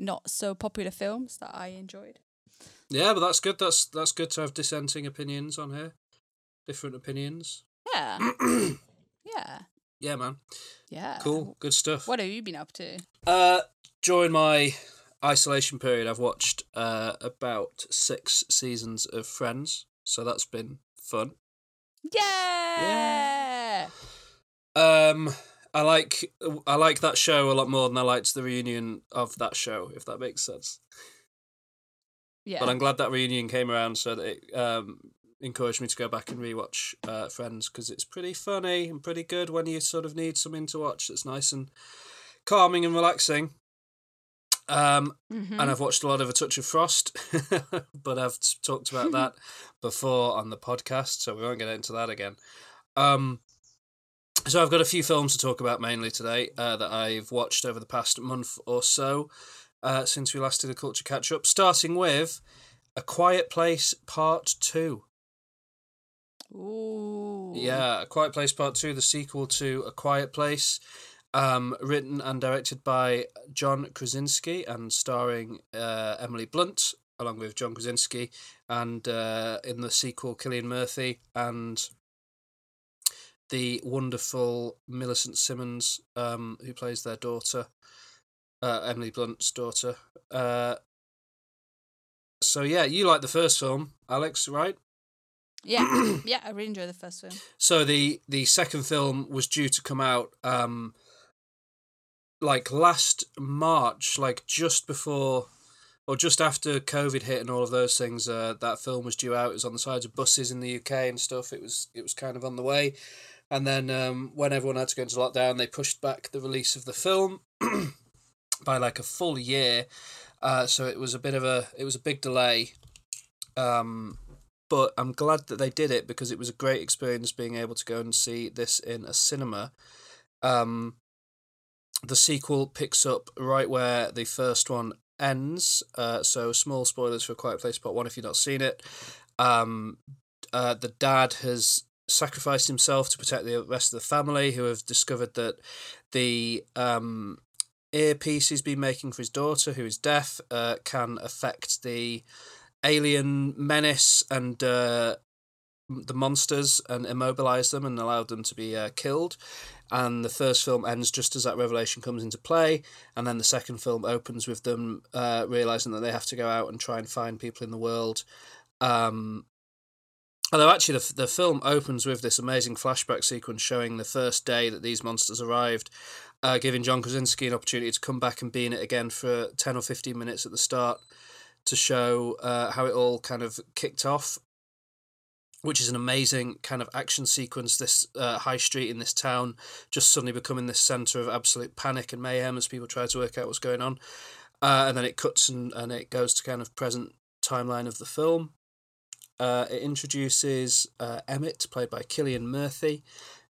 not so popular films that I enjoyed. Yeah, but that's good. That's that's good to have dissenting opinions on here. Different opinions. Yeah, yeah, Yeah, man. yeah. Cool. Good stuff. What have you been up to? Uh, during my isolation period, I've watched uh about six seasons of Friends, so that's been fun. Yeah. Yeah. Um, I like I like that show a lot more than I liked the reunion of that show, if that makes sense. Yeah. But I'm glad that reunion came around so that it um encouraged me to go back and rewatch uh, Friends because it's pretty funny and pretty good when you sort of need something to watch that's nice and calming and relaxing. Um, Mhm. and I've watched a lot of A Touch of Frost, but I've talked about that before on the podcast, so we won't get into that again. Um, so I've got a few films to talk about mainly today uh, that I've watched over the past month or so uh, since we last did a culture catch up. Starting with A Quiet Place Part Two. Ooh. Yeah, A Quiet Place Part Two, the sequel to A Quiet Place, um, written and directed by John Krasinski and starring uh, Emily Blunt along with John Krasinski, and uh, in the sequel, Cillian Murphy and the wonderful Millicent Simmonds, um, who plays their daughter, uh, Emily Blunt's daughter. Uh, so yeah, you like the first film, Alex, right? Yeah, yeah, I really enjoyed the first film. So the the second film was due to come out um like last March, like just before or just after COVID hit and all of those things. Uh, that film was due out. It was on the sides of buses in the UK and stuff. It was it was kind of on the way, and then um, when everyone had to go into lockdown, they pushed back the release of the film by like a full year. Uh, so it was a bit of a it was a big delay. Um, but I'm glad that they did it because it was a great experience being able to go and see this in a cinema. Um, the sequel picks up right where the first one ends. Uh, so small spoilers for Quiet Place Part One if you've not seen it. Um, uh, the dad has sacrificed himself to protect the rest of the family, who have discovered that the um, earpiece he's been making for his daughter, who is deaf, uh, can affect the alien menace and uh, the monsters and immobilize them and allow them to be uh, killed. And the first film ends just as that revelation comes into play, and then the second film opens with them uh, realizing that they have to go out and try and find people in the world. Um, although actually, the the film opens with this amazing flashback sequence showing the first day that these monsters arrived, uh, giving John Krasinski an opportunity to come back and be in it again for ten or fifteen minutes at the start to show uh, how it all kind of kicked off, which is an amazing kind of action sequence. This uh, high street in this town just suddenly becoming this center of absolute panic and mayhem as people try to work out what's going on. Uh, and then it cuts and, and it goes to kind of present timeline of the film. Uh, it introduces uh, Emmett, played by Cillian Murphy,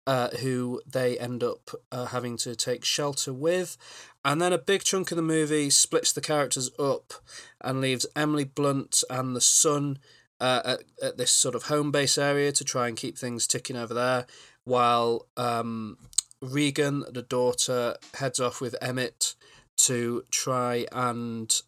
uh, who they end up uh, having to take shelter with. And then a big chunk of the movie splits the characters up and leaves Emily Blunt and the son uh, at, at this sort of home base area to try and keep things ticking over there, while um, Regan, the daughter, heads off with Emmett to try and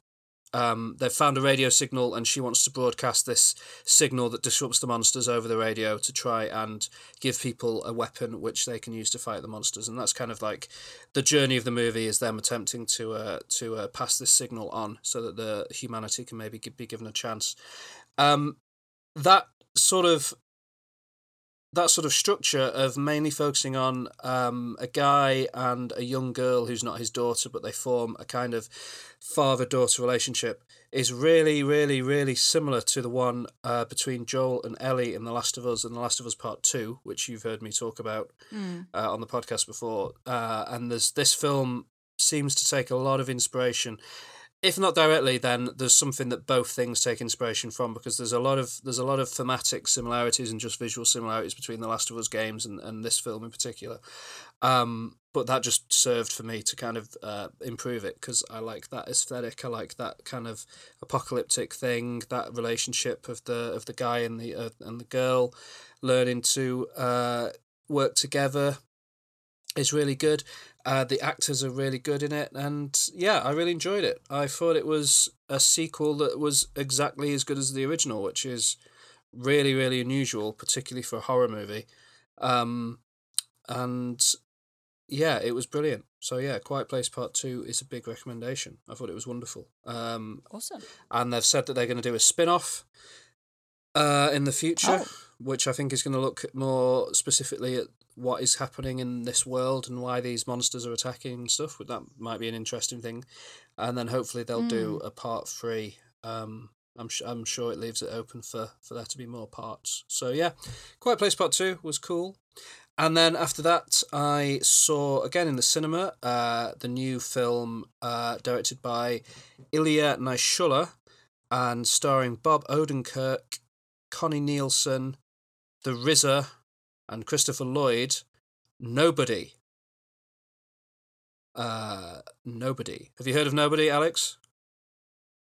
um, they've found a radio signal and she wants to broadcast this signal that disrupts the monsters over the radio to try and give people a weapon which they can use to fight the monsters. And that's kind of like the journey of the movie is them attempting to uh, to uh, pass this signal on so that the humanity can maybe be given a chance. Um, that sort of that sort of structure of mainly focusing on um, a guy and a young girl who's not his daughter, but they form a kind of father daughter relationship is really, really, really similar to the one uh, between Joel and Ellie in The Last of Us and The Last of Us Part 2, which you've heard me talk about uh, on the podcast before. Uh, and there's this film seems to take a lot of inspiration if not directly, then there's something that both things take inspiration from because there's a lot of there's a lot of thematic similarities and just visual similarities between the Last of Us games and, and this film in particular. Um, but that just served for me to kind of uh, improve it because I like that aesthetic. I like that kind of apocalyptic thing, that relationship of the of the guy and the uh, and the girl learning to uh, work together is really good. Uh, the actors are really good in it, and yeah, I really enjoyed it. I thought it was a sequel that was exactly as good as the original, which is really, really unusual, particularly for a horror movie. Um, and yeah, it was brilliant. So yeah, Quiet Place Part Two is a big recommendation. I thought it was wonderful. Um, Awesome. and they've said that they're going to do a spin off uh, in the future, Oh. which I think is going to look more specifically at what is happening in this world and why these monsters are attacking and stuff. That might be an interesting thing. And then hopefully they'll do a part three. Um, I'm, sh- I'm sure it leaves it open for, for there to be more parts. So yeah, Quiet Place Part 2 was cool. And then after that, I saw again in the cinema uh, the new film uh, directed by Ilya Naishuller and starring Bob Odenkirk, Connie Nielsen, The RZA, and Christopher Lloyd. Nobody. Uh, Nobody. Have you heard of Nobody, Alex?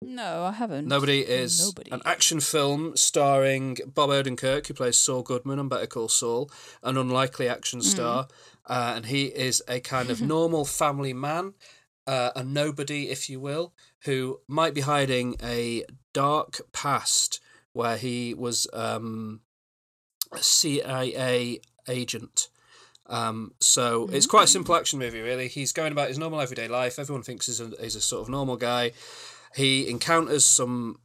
No, I haven't. Nobody is Nobody. an action film starring Bob Odenkirk, who plays Saul Goodman on Better Call Saul, an unlikely action star, uh, and he is a kind of normal family man. uh, a nobody, if you will, who might be hiding a dark past where he was um, CIA agent. Um, so it's quite a simple action movie, really. He's going about his normal everyday life. Everyone thinks he's a, he's a sort of normal guy. He encounters some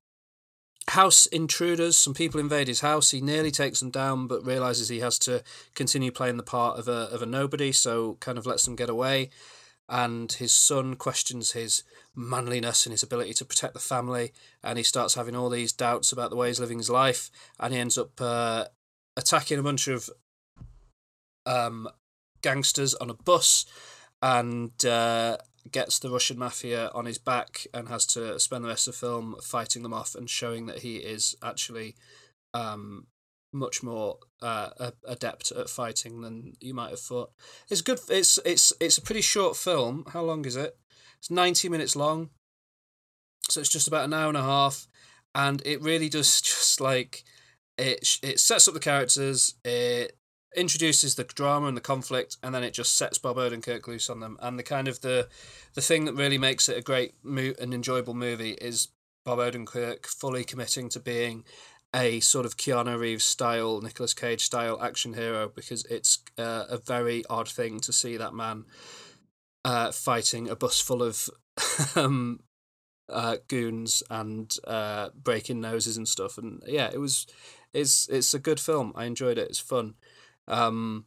house intruders. Some people invade his house. He nearly takes them down, but realizes he has to continue playing the part of a of a nobody. So kind of lets them get away. And his son questions his manliness and his ability to protect the family, and he starts having all these doubts about the way he's living his life, and he ends up uh, attacking a bunch of um, gangsters on a bus, and uh, gets the Russian mafia on his back and has to spend the rest of the film fighting them off and showing that he is actually um, much more uh, adept at fighting than you might have thought. It's good. It's it's it's a pretty short film. How long is it? It's ninety minutes long, so it's just about an hour and a half, and it really does just like it. It sets up the characters. It introduces the drama and the conflict, and then it just sets Bob Odenkirk loose on them. And the kind of the the thing that really makes it a great mo- and enjoyable movie is Bob Odenkirk fully committing to being a sort of Keanu Reeves style, Nicolas Cage style action hero because it's uh, a very odd thing to see that man uh, fighting a bus full of um, uh, goons and uh, breaking noses and stuff. And yeah, it was it's it's a good film. I enjoyed it. It's fun. Um,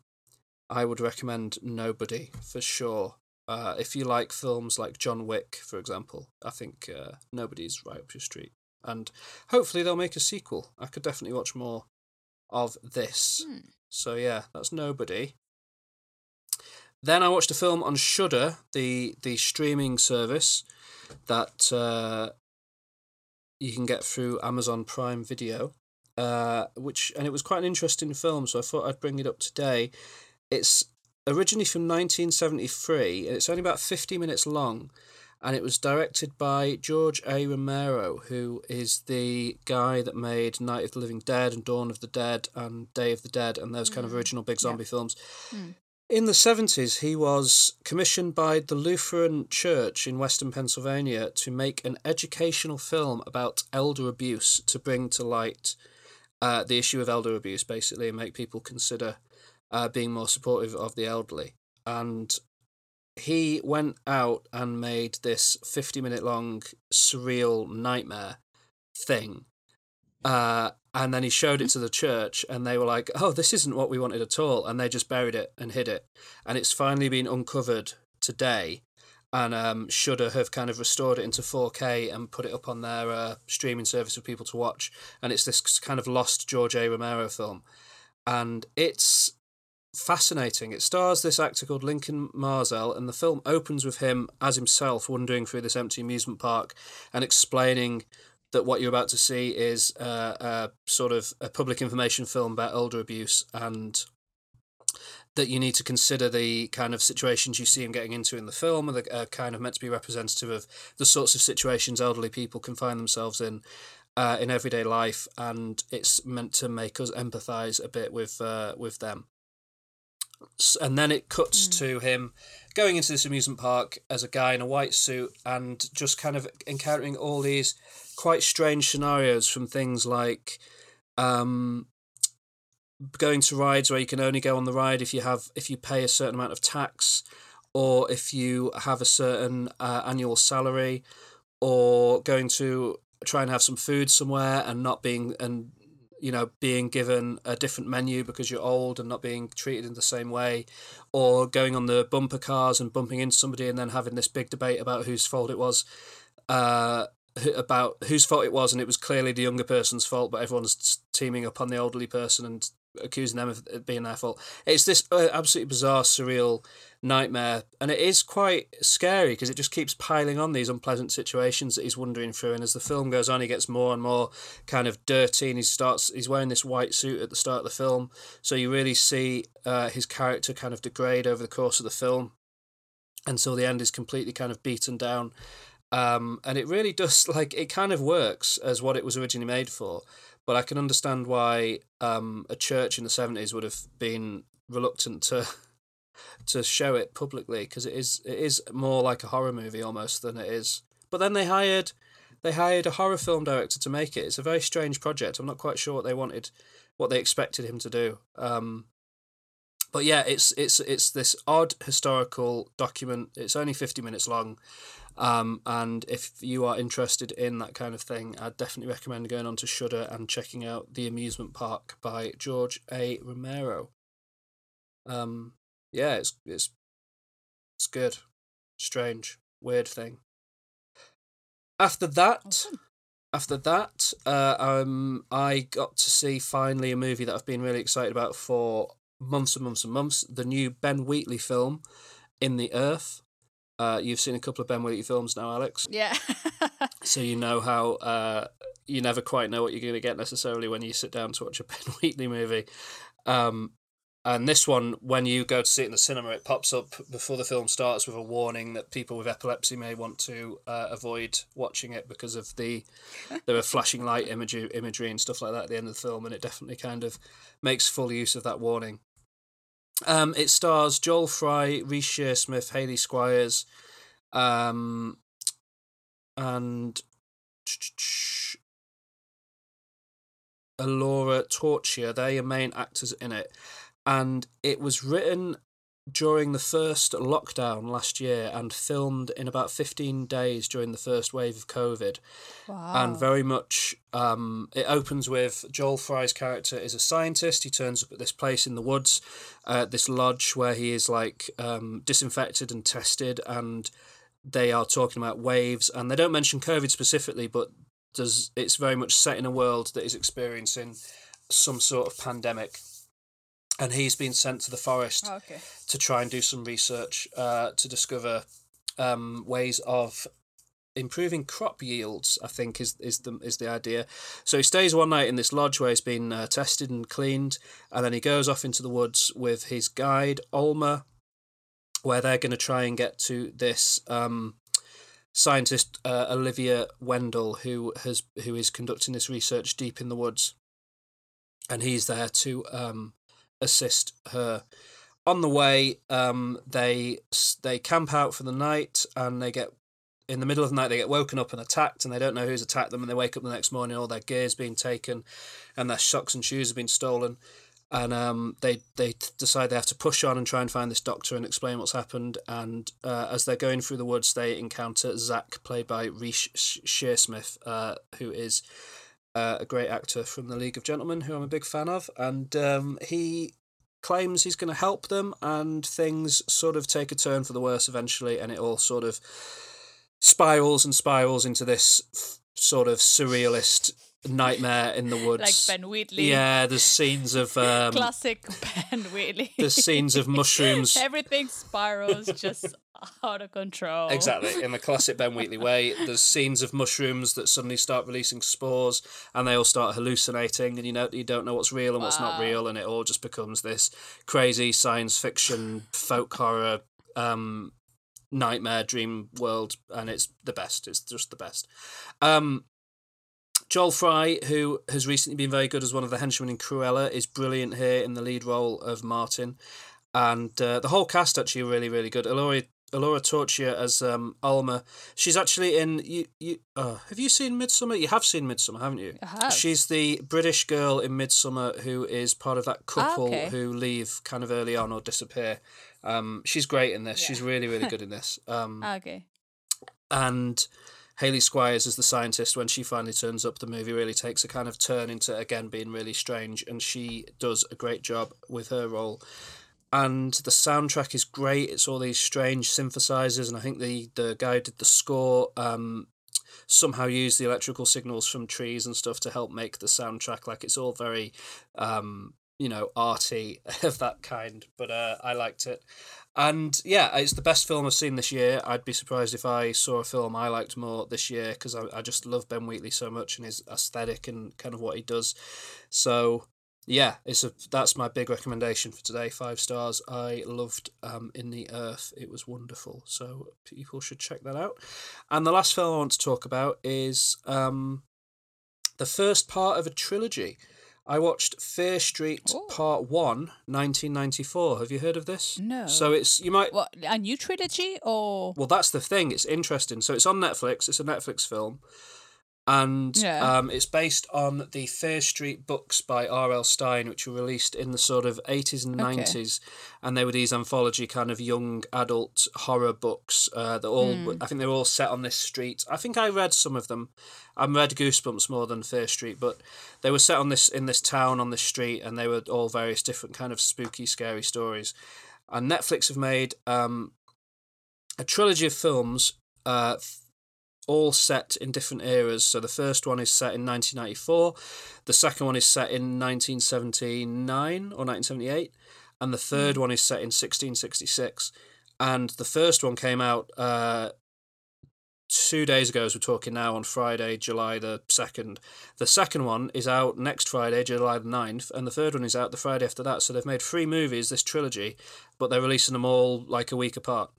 I would recommend Nobody for sure. Uh, if you like films like John Wick, for example, I think uh, Nobody's right up your street. And hopefully they'll make a sequel. I could definitely watch more of this. Hmm. So yeah, that's Nobody. Then I watched a film on Shudder, the the streaming service that uh, you can get through Amazon Prime Video. Uh, which and it was quite an interesting film, so I thought I'd bring it up today. It's originally from 1973, and it's only about 50 minutes long, and it was directed by George A. Romero, who is the guy that made Night of the Living Dead and Dawn of the Dead and Day of the Dead and those kind of original big zombie films. In the 70s, he was commissioned by the Lutheran Church in Western Pennsylvania to make an educational film about elder abuse to bring to light uh, the issue of elder abuse, basically, and make people consider uh, being more supportive of the elderly. And he went out and made this 50 minute long surreal nightmare thing. Uh, and then he showed it to the church, and they were like, "Oh, this isn't what we wanted at all," and they just buried it and hid it. And it's finally been uncovered today, and um, Shudder have kind of restored it into 4K and put it up on their uh, streaming service for people to watch. And it's this kind of lost George A. Romero film, and it's fascinating. It stars this actor called Lincoln Maazel, and the film opens with him as himself wandering through this empty amusement park and explaining that what you're about to see is uh, a sort of a public information film about elder abuse and that you need to consider the kind of situations you see him getting into in the film and that are kind of meant to be representative of the sorts of situations elderly people can find themselves in uh, in everyday life and it's meant to make us empathize a bit with uh, with them. And then it cuts to him going into this amusement park as a guy in a white suit and just kind of encountering all these quite strange scenarios from things like um, going to rides where you can only go on the ride if you have if you pay a certain amount of tax or if you have a certain uh, annual salary or going to try and have some food somewhere and not being and you know being given a different menu because you're old and not being treated in the same way or going on the bumper cars and bumping into somebody and then having this big debate about whose fault it was uh about whose fault it was and it was clearly the younger person's fault but everyone's teaming up on the elderly person and accusing them of being their fault. It's this uh, absolutely bizarre surreal nightmare and it is quite scary because it just keeps piling on these unpleasant situations that he's wandering through and as the film goes on he gets more and more kind of dirty and he starts he's wearing this white suit at the start of the film so you really see uh, his character kind of degrade over the course of the film until the end is completely kind of beaten down. Um, and it really does like it kind of works as what it was originally made for but i can understand why um, a church in the 70s would have been reluctant to to show it publicly because it is it is more like a horror movie almost than it is. But then they hired they hired a horror film director to make it. It's a very strange project. I'm not quite sure what they wanted, what they expected him to do. Um, but yeah, it's it's it's this odd historical document. It's only fifty minutes long, um, and if you are interested in that kind of thing, I'd definitely recommend going on to Shudder and checking out The Amusement Park by George A. Romero. Um, yeah, it's it's it's good, strange, weird thing. After that, Awesome. after that, uh, um, I got to see finally a movie that I've been really excited about for months and months and months. The new Ben Wheatley film, In the Earth. Uh, you've seen a couple of Ben Wheatley films now, Alex, Yeah. so you know how uh, you never quite know what you're going to get necessarily when you sit down to watch a Ben Wheatley movie. Um, and this one, when you go to see it in the cinema, it pops up before the film starts with a warning that people with epilepsy may want to uh, avoid watching it because of the there are flashing light imagery, imagery and stuff like that at the end of the film, and it definitely kind of makes full use of that warning. Um, it stars Joel Fry, Reece Shearsmith, Hayley Squires, um, and Ellora Torchia. They're your main actors in it. And it was written during the first lockdown last year and filmed in about 15 days during the first wave of COVID. wow. And very much, um, it opens with Joel Fry's character is a scientist. He turns up at this place in the woods, uh, this lodge where he is like um, disinfected and tested, and they are talking about waves. And they don't mention COVID specifically, but does it's very much set in a world that is experiencing some sort of pandemic. And he's been sent to the forest okay. to try and do some research uh, to discover um, ways of improving crop yields. I think is is the is the idea. So he stays one night in this lodge where he's been uh, tested and cleaned, and then he goes off into the woods with his guide Alma, where they're going to try and get to this. Um, scientist uh, Olivia Wendle who has who is conducting this research deep in the woods and he's there to um, assist her on the way um, they they camp out for the night and they get in the middle of the night they get woken up and attacked and they don't know who's attacked them and they wake up the next morning all their gear's been taken and their socks and shoes have been stolen and um, they they decide they have to push on and try and find this doctor and explain what's happened. And uh, as they're going through the woods, they encounter Zach, played by Reece Sh- Shearsmith, uh, who is uh, a great actor from The League of Gentlemen, who I'm a big fan of. And um, he claims he's going to help them, and things sort of take a turn for the worse eventually, and it all sort of spirals and spirals into this f- sort of surrealist nightmare in the woods. Like Ben Wheatley. Yeah, there's scenes of um, Classic Ben Wheatley. there's scenes of mushrooms. Everything spirals just out of control. Exactly, in the classic Ben Wheatley way. There's scenes of mushrooms that suddenly start releasing spores, and they all start hallucinating, and you know you don't know what's real and what's not real, and it all just becomes this crazy science fiction, folk horror, um, nightmare dream world, and it's the best. It's just the best. Um, Joel Fry, who has recently been very good as one of the henchmen in Cruella, is brilliant here in the lead role of Martin, and uh, the whole cast actually really really good. Ellora Ellora Torchia as um, Alma. She's actually in you. You uh, have you seen Midsommar? You have seen Midsommar, haven't you? I have. She's the British girl in Midsommar who is part of that couple okay. who leave kind of early on or disappear. Um, she's great in this. She's really really good in this. Um, Okay. and Hayley Squires as the scientist when she finally turns up the movie really takes a kind of turn into again being really strange and she does a great job with her role. And the soundtrack is great. It's all these strange synthesizers and I think the the guy who did the score um somehow used the electrical signals from trees and stuff to help make the soundtrack. Like it's all very um you know arty of that kind but uh I liked it and yeah, it's the best film I've seen this year. I'd be surprised if I saw a film I liked more this year because I, I just love Ben Wheatley so much and his aesthetic and kind of what he does. So yeah, it's a that's my big recommendation for today. Five stars. I loved um, In the Earth. It was wonderful. So people should check that out. And the last film I want to talk about is um, the first part of a trilogy. I watched Fear Street Oh. Part 1, 1994. Have you heard of this? No. So it's, you might, What a new trilogy or well, that's the thing. It's interesting. So it's on Netflix. It's a Netflix film, and Yeah. um, it's based on the Fear Street books by R.L. Stine, which were released in the sort of eighties and Okay. nineties, and they were these anthology kind of young adult horror books. Uh, that all Hmm. I think they're all set on this street. I think I read some of them. I read Goosebumps more than Fear Street, but they were set on this in this town on this street, and they were all various different kind of spooky, scary stories. And Netflix have made um, a trilogy of films, uh, all set in different eras. So the first one is set in 1994, the second one is set in 1979 or 1978, and the third one is set in 1666. And the first one came out uh, two days ago, as we're talking now, on Friday, July the 2nd. The second one is out next Friday, July the 9th, and the third one is out the Friday after that. So they've made three movies, this trilogy, but they're releasing them all like a week apart.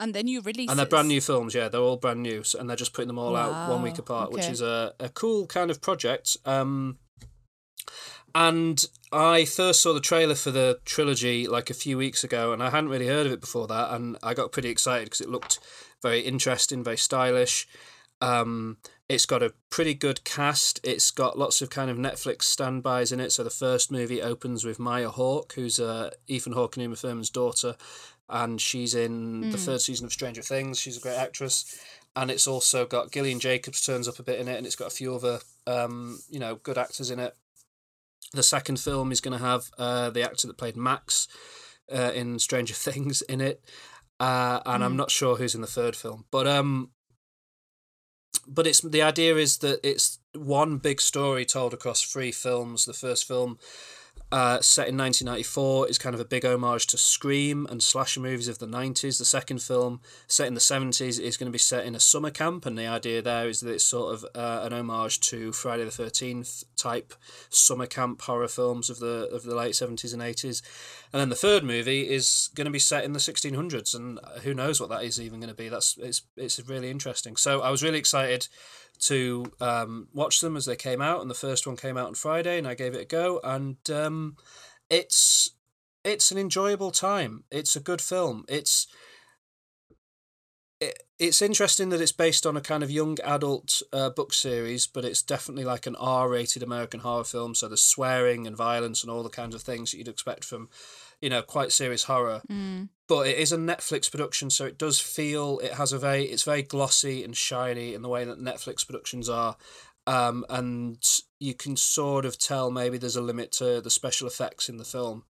And then you release And they're brand new films, yeah. They're all brand new, so, and they're just putting them all out one week Wow, apart, which is a, a cool kind of project. Um, and I first saw the trailer for the trilogy like a few weeks ago, and I hadn't really heard of it before that, and I got pretty excited because it looked very interesting, very stylish. Um, it's got a pretty good cast. It's got lots of kind of Netflix standbys in it. So the first movie opens with Maya Hawke, who's uh, Ethan Hawke and Uma Thurman's daughter, and she's in the third season of Stranger Things. She's a great actress, and it's also got Gillian Jacobs turns up a bit in it, and it's got a few other um, you know good actors in it. The second film is going to have uh, the actor that played Max uh, in Stranger Things in it, uh, and I'm not sure who's in the third film, but um, but it's the idea is that it's one big story told across three films. The first film, uh, set in 1994, is kind of a big homage to Scream and slasher movies of the 90s. The second film, set in the 70s, is going to be set in a summer camp, and the idea there is that it's sort of uh, an homage to Friday the 13th type summer camp horror films of the of the late 70s and 80s. And then the third movie is going to be set in the 1600s, and who knows what that is even going to be. That's it's it's really interesting. So I was really excited to um, watch them as they came out, and the first one came out on Friday, and I gave it a go, and um, it's it's an enjoyable time. It's a good film. It's it, it's interesting that it's based on a kind of young adult uh, book series, but it's definitely like an R-rated American horror film. So there's swearing and violence and all the kinds of things that you'd expect from, you know, quite serious horror. Mm. But it is a Netflix production, so it does feel it has a very it's very glossy and shiny in the way that Netflix productions are. Um, and you can sort of tell maybe there's a limit to the special effects in the film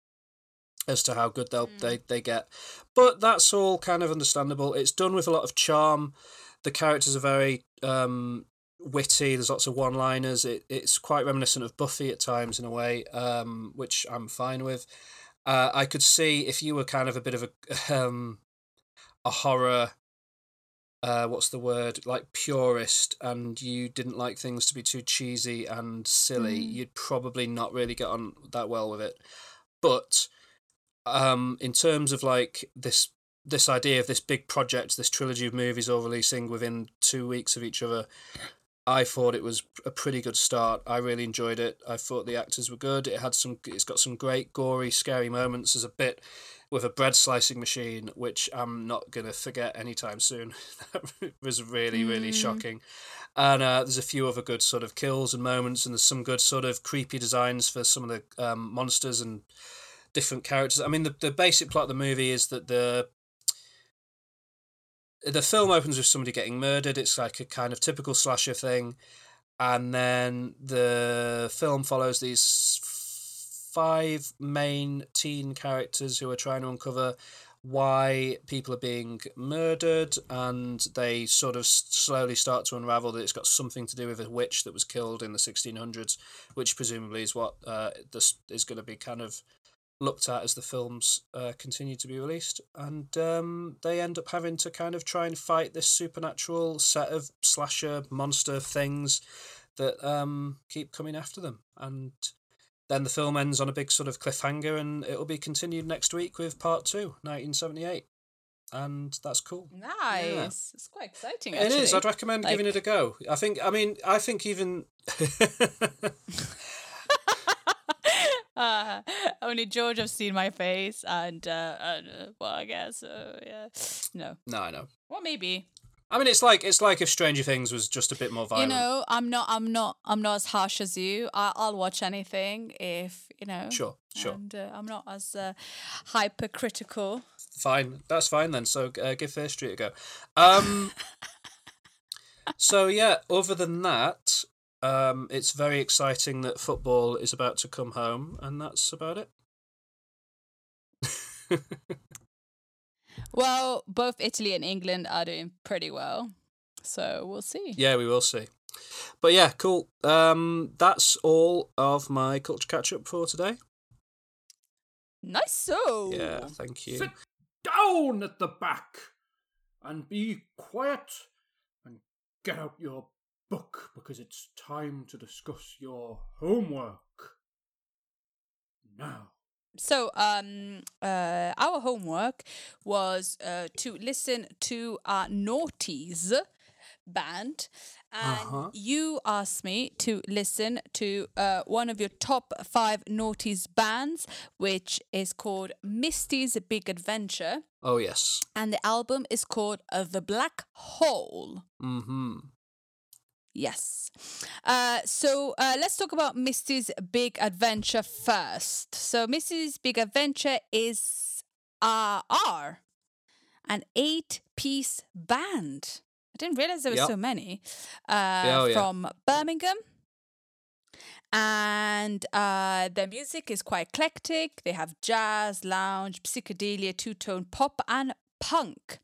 as to how good they'll they, they get. But that's all kind of understandable. It's done with a lot of charm. The characters are very um, witty. There's lots of one liners. It, it's quite reminiscent of Buffy at times in a way, um, which I'm fine with. Uh, I could see if you were kind of a bit of a um, a horror uh, what's the word like purist and you didn't like things to be too cheesy and silly Mm. you'd probably not really get on that well with it but um in terms of like this this idea of this big project this trilogy of movies all releasing within two weeks of each other I thought it was a pretty good start. I really enjoyed it. I thought the actors were good. It had some. It's got some great gory, scary moments. There's a bit with a bread slicing machine, which I'm not gonna forget anytime soon. that was really, really shocking. And uh, there's a few other good sort of kills and moments, and there's some good sort of creepy designs for some of the um, monsters and different characters. I mean, the the basic plot of the movie is that the the film opens with somebody getting murdered. It's like a kind of typical slasher thing, and then the film follows these five main teen characters who are trying to uncover why people are being murdered, and they sort of slowly start to unravel that it's got something to do with a witch that was killed in the 1600s, which presumably is what uh, this is going to be kind of looked at as the films uh, continue to be released, and um, they end up having to kind of try and fight this supernatural set of slasher monster things that um, keep coming after them. And then the film ends on a big sort of cliffhanger, and it'll be continued next week with part two, 1978. and that's cool. Nice. It's quite exciting. It is. I'd recommend giving it a go. I think. I mean, I think even. uh, only George have seen my face, and uh, and, uh well, I guess uh, yeah, no. no, I know. Well, maybe I mean, it's like it's like if Stranger Things was just a bit more violent. you know. I'm not. I'm not. I'm not as harsh as you. I, I'll watch anything if you know. Sure, sure. And uh, I'm not as uh, hypercritical. Fine, that's fine then. So uh, give Fear Street a go. Um, so yeah, other than that, um, it's very exciting that football is about to come home, and that's about it. Well, both Italy and England are doing pretty well, so we'll see. Yeah, we will see. But yeah, cool. Um, that's all of my culture catch up for today. Nice. So Yeah, thank you. Sit down at the back and be quiet and get out your book because it's time to discuss your homework. Now. So, um, uh, our homework was uh, to listen to our Naughties band, and Uh-huh. you asked me to listen to uh, one of your top five Naughties bands, which is called Misty's Big Adventure, Oh yes. and the album is called uh, The Black Hole. Mm-hmm. Yes. Uh, so uh, let's talk about Misty's Big Adventure first. So Misty's Big Adventure is uh, are an eight-piece band. I didn't realize there were Yep. so many. Uh, oh, yeah. From Birmingham. And uh, their music is quite eclectic. They have jazz, lounge, psychedelia, two-tone pop, and punk.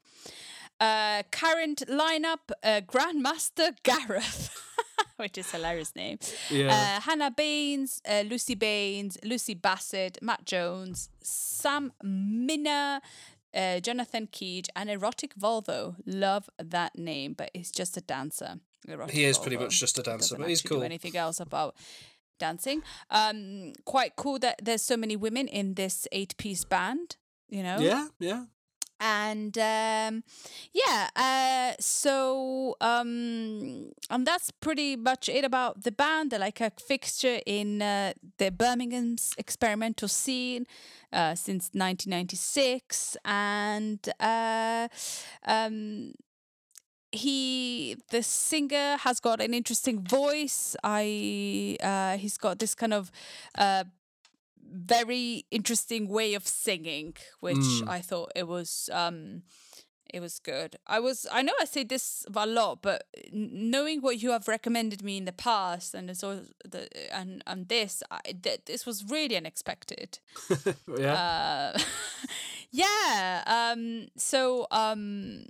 Uh, current lineup: uh, Grandmaster Gareth, which is a hilarious name. Yeah. Uh, Hannah Baines, uh, Lucy Baines, Lucy Bassett, Matt Jones, Sam Minna, uh, Jonathan Keege, and Erotic Volvo. Love that name, but he's just a dancer. Erotic He is pretty much just a dancer, Doesn't but he's cool. anything else about dancing. Um, quite cool that there's so many women in this eight-piece band. You know Yeah, yeah. And um yeah uh so um and that's pretty much it about the band. They're like a fixture in uh, the birmingham's experimental scene uh since 1996 and uh um he the singer has got an interesting voice. I uh he's got this kind of uh very interesting way of singing which Mm. i thought it was um it was good i was i know i say this a lot but knowing what you have recommended me in the past and it's all the and and this I, th- this was really unexpected yeah. uh, yeah. Um, so um,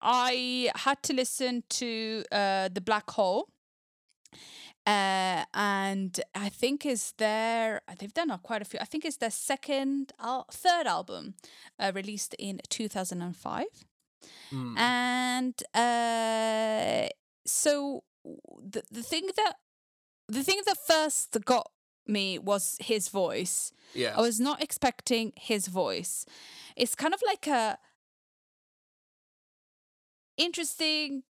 I had to listen to uh, the Black Hole. Uh, and I think is their they've done uh, quite a few. I think it's their second, al- third album, uh, released in two thousand and five. Mm. And uh, so the the thing that the thing that first got me was his voice. yeah. I was not expecting his voice. It's kind of like a interesting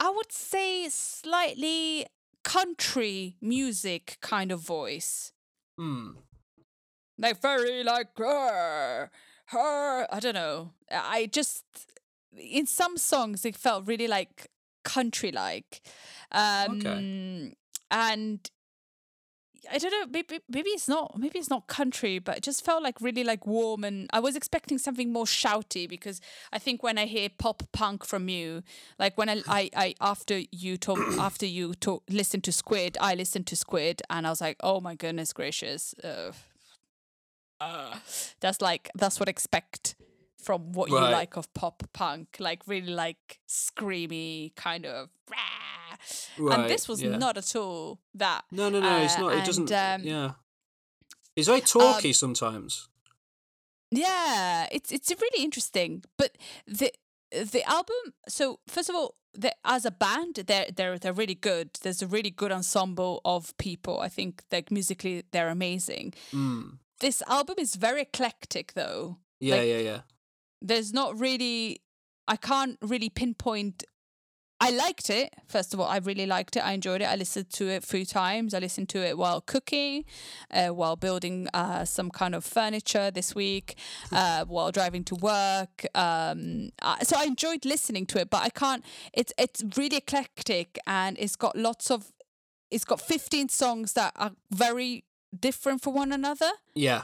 I would say slightly country music kind of voice. Mm. Like very like her, her. I don't know. I just in some songs it felt really like country like. Um and I don't know, maybe maybe it's not maybe it's not country, but it just felt like really like warm and I was expecting something more shouty because I think when I hear pop punk from you, like when I I, I after you talk after you talk listen to Squid, I listened to Squid and I was like, oh my goodness gracious. Uh, uh, that's like that's what I expect from what you like of pop punk, like really like screamy kind of. rah. Right. and this was yeah. not at all that. No, no, no. it's uh, not. It and, doesn't. um, yeah. He's very talky sometimes. Yeah, it's it's really interesting. But the the album. So first of all, the, as a band, they're they're they're really good. There's a really good ensemble of people. I think like musically, they're amazing. Mm. This album is very eclectic, though. Yeah, like- yeah, yeah. there's not really I can't really pinpoint I liked it. First of all, I really liked it. I enjoyed it. I listened to it three times. I listened to it while cooking, uh, while building uh, some kind of furniture this week, uh, while driving to work. Um, uh, so I enjoyed listening to it, but I can't. It's it's really eclectic and it's got lots of. It's got 15 songs that are very different from one another Yeah.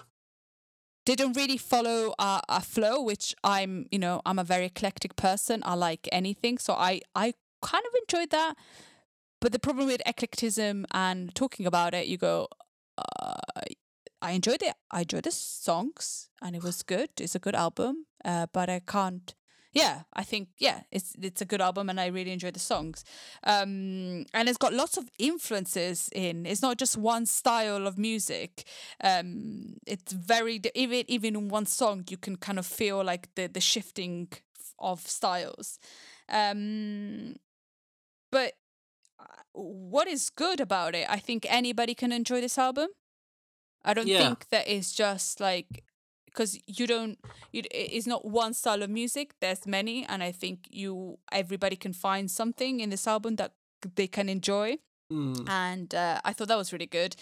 didn't really follow a, a flow which i'm you know i'm a very eclectic person i like anything so i i kind of enjoyed that but the problem with eclecticism and talking about it you go uh, i enjoyed it. I enjoyed the songs and it was good. It's a good album uh, but i can't yeah i think yeah it's it's a good album and i really enjoyed the songs. Um and it's got lots of influences in. It's not just one style of music. Um it's very even even in one song you can kind of feel like the the shifting of styles. Um but uh, what is good about it i think anybody can enjoy this album i don't Yeah. think that it's just like because you don't you, it's not one style of music there's many and i think you everybody can find something in this album that they can enjoy Mm. and uh, I thought that was really good.